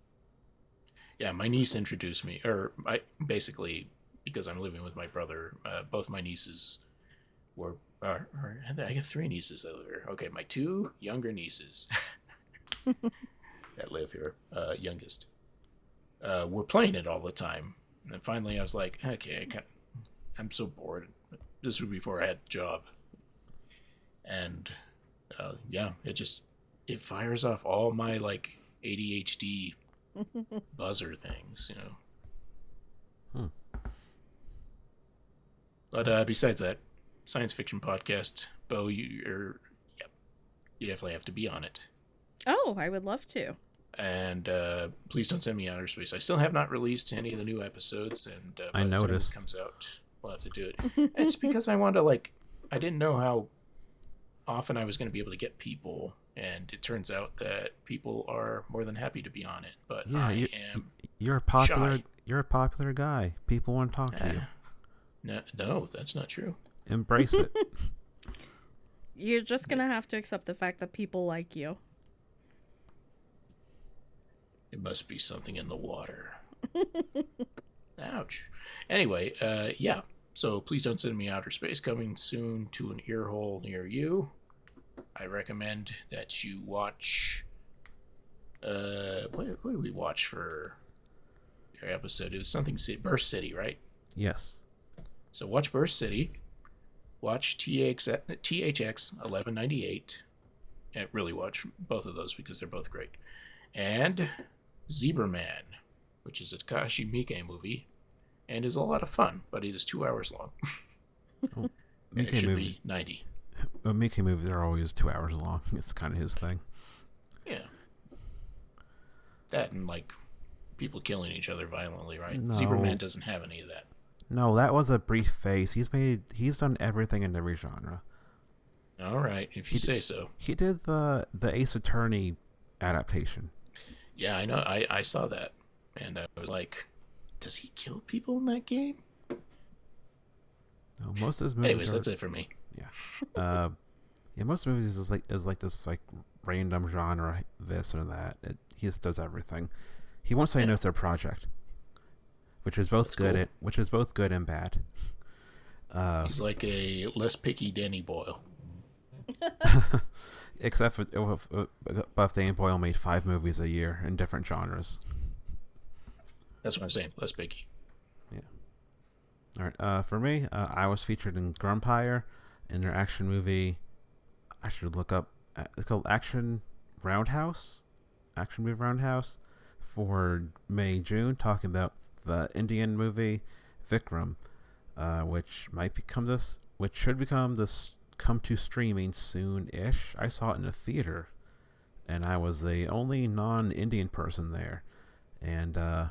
Yeah, my niece introduced me, or I basically because I'm living with my brother. Uh, both my nieces were, or, or I have three nieces that live here. Okay, my two younger nieces that live here, uh, youngest, uh, were playing it all the time. And finally, I was like, okay, I I'm so bored. This was before I had a job, and uh, yeah, it just it fires off all my like ADHD buzzer things, you know. Hmm. But uh, besides that, science fiction podcast, Beau, you, you're, yeah, you definitely have to be on it.
Oh, I would love to.
And uh, please don't send me outer space. I still have not released any of the new episodes, and uh, by
I
the this
noticed.
comes out, we'll have to do it. it's because I want to like, I didn't know how often I was going to be able to get people, and it turns out that people are more than happy to be on it. But
Yeah,
I
you-
am.
You're a popular.
Shy.
You're a popular guy. People want to talk to you.
No, no, that's not true.
Embrace it.
You're just gonna have to accept the fact that people like you.
It must be something in the water. Ouch. Anyway, uh, yeah. So please don't send me outer space. Coming soon to an earhole near you. I recommend that you watch. Uh, what, what did we watch for your episode? It was something City, Burst City, right?
yes.
So watch Burst City. Watch THX, THX 1198. And eh, really watch both of those because they're both great. And Zebra Man, which is a Takashi Miike movie and is a lot of fun, but it is two hours long. Oh, and it should
movie.
be 90.
Well, Miike movies are always two hours long. It's kind of his thing.
Yeah. That and like people killing each other violently, right?
No.
Zebra Man doesn't have any of that.
No, that was a brief phase. He's made. He's done everything in every genre.
All right, if you say so.
He did the the Ace Attorney adaptation.
Yeah, I know. I, I saw that. And I was like, does he kill people in that game?
No, most of his movies.
Anyways,
are,
that's it for me.
Yeah. Uh, yeah, most movies is like is like this like random genre, this or that. It, he just does everything. He won't say no to a project, which is both
That's
good
cool.
at which is both good and bad. Uh,
He's like a less picky Danny Boyle.
except for if, if, Buff Danny Boyle made five movies a year in different genres.
That's what I'm saying. Less picky. Yeah.
All right. Uh, for me, uh, I was featured in Grumpire in their action movie. I should look up. Uh, it's called Action Roundhouse. Action movie Roundhouse for May June, talking about the Indian movie Vikram, uh, which might become this, which should become this, come to streaming soon-ish. I saw it in a theater, and I was the only non-Indian person there, and uh,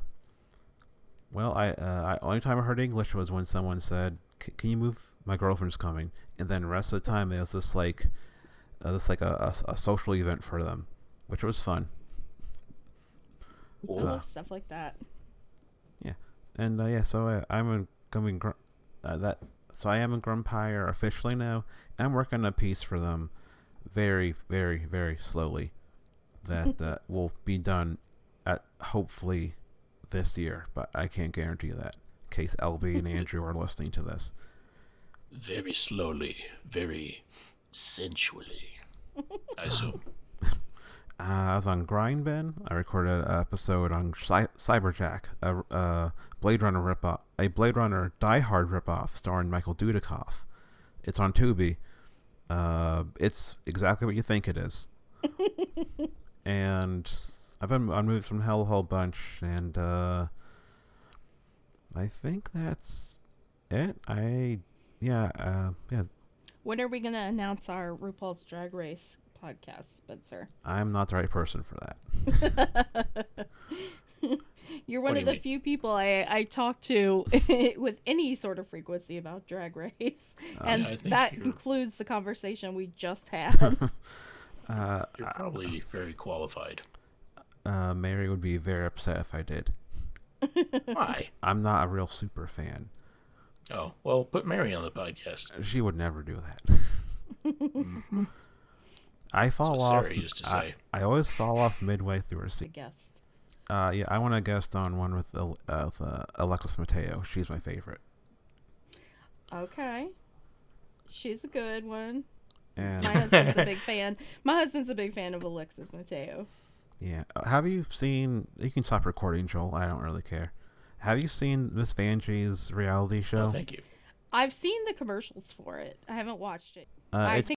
well, I, uh, I only time I heard English was when someone said, "Can you move? My girlfriend's coming." And then the rest of the time it was just like, uh, this like a, a s- a social event for them, which was fun.
I love stuff like that.
And uh, yeah, so uh, I'm in coming gr- uh, that so I am in Grumpire officially now. I'm working on a piece for them, very, very, very slowly. That uh, will be done at hopefully this year, but I can't guarantee that. In case LB and Andrew are listening to this.
Very slowly, very sensually. I assume.
Uh, I was on Grindbin. I recorded an episode on Cy- Cyberjack, a uh, Blade Runner ripoff, a Blade Runner Die Hard ripoff starring Michael Dudikoff. It's on Tubi. Uh, it's exactly what you think it is. and I've been on movies from Hell a whole bunch, and uh, I think that's it. I yeah uh, yeah.
When are we gonna announce our RuPaul's Drag Race podcast, Spencer?
I'm not the right person for that.
You're one
What
of
you
the
mean?
few people I, I talk to with any sort of frequency about Drag Race, and
Yeah,
that
you're-
concludes the conversation we just had.
Uh,
You're probably very qualified.
uh, Mary would be very upset if I did.
Why?
I'm not a real super fan.
Oh, well, put Mary on the podcast.
She would never do that.
Mhm.
I fall
what
off.
Sarah used to
I,
say.
I always fall off midway through a
the
scene.
guest.
Uh, yeah, I want to guest on one with, uh, with uh, Alexis Mateo. She's my favorite.
Okay, she's a good one.
And
My husband's a big fan. My husband's a big fan of Alexis Mateo.
yeah, uh, have you seen? You can stop recording, Joel. I don't really care. Have you seen Miss Vanjie's reality show?
Oh, thank you.
I've seen the commercials for it. I haven't watched it.
uh,
I
it's
think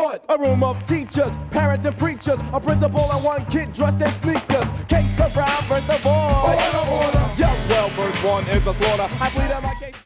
A room of teachers, parents, and preachers. A principal and one kid dressed in sneakers. Case around, rent the board. Order, order. 12 verse 1 is a slaughter. I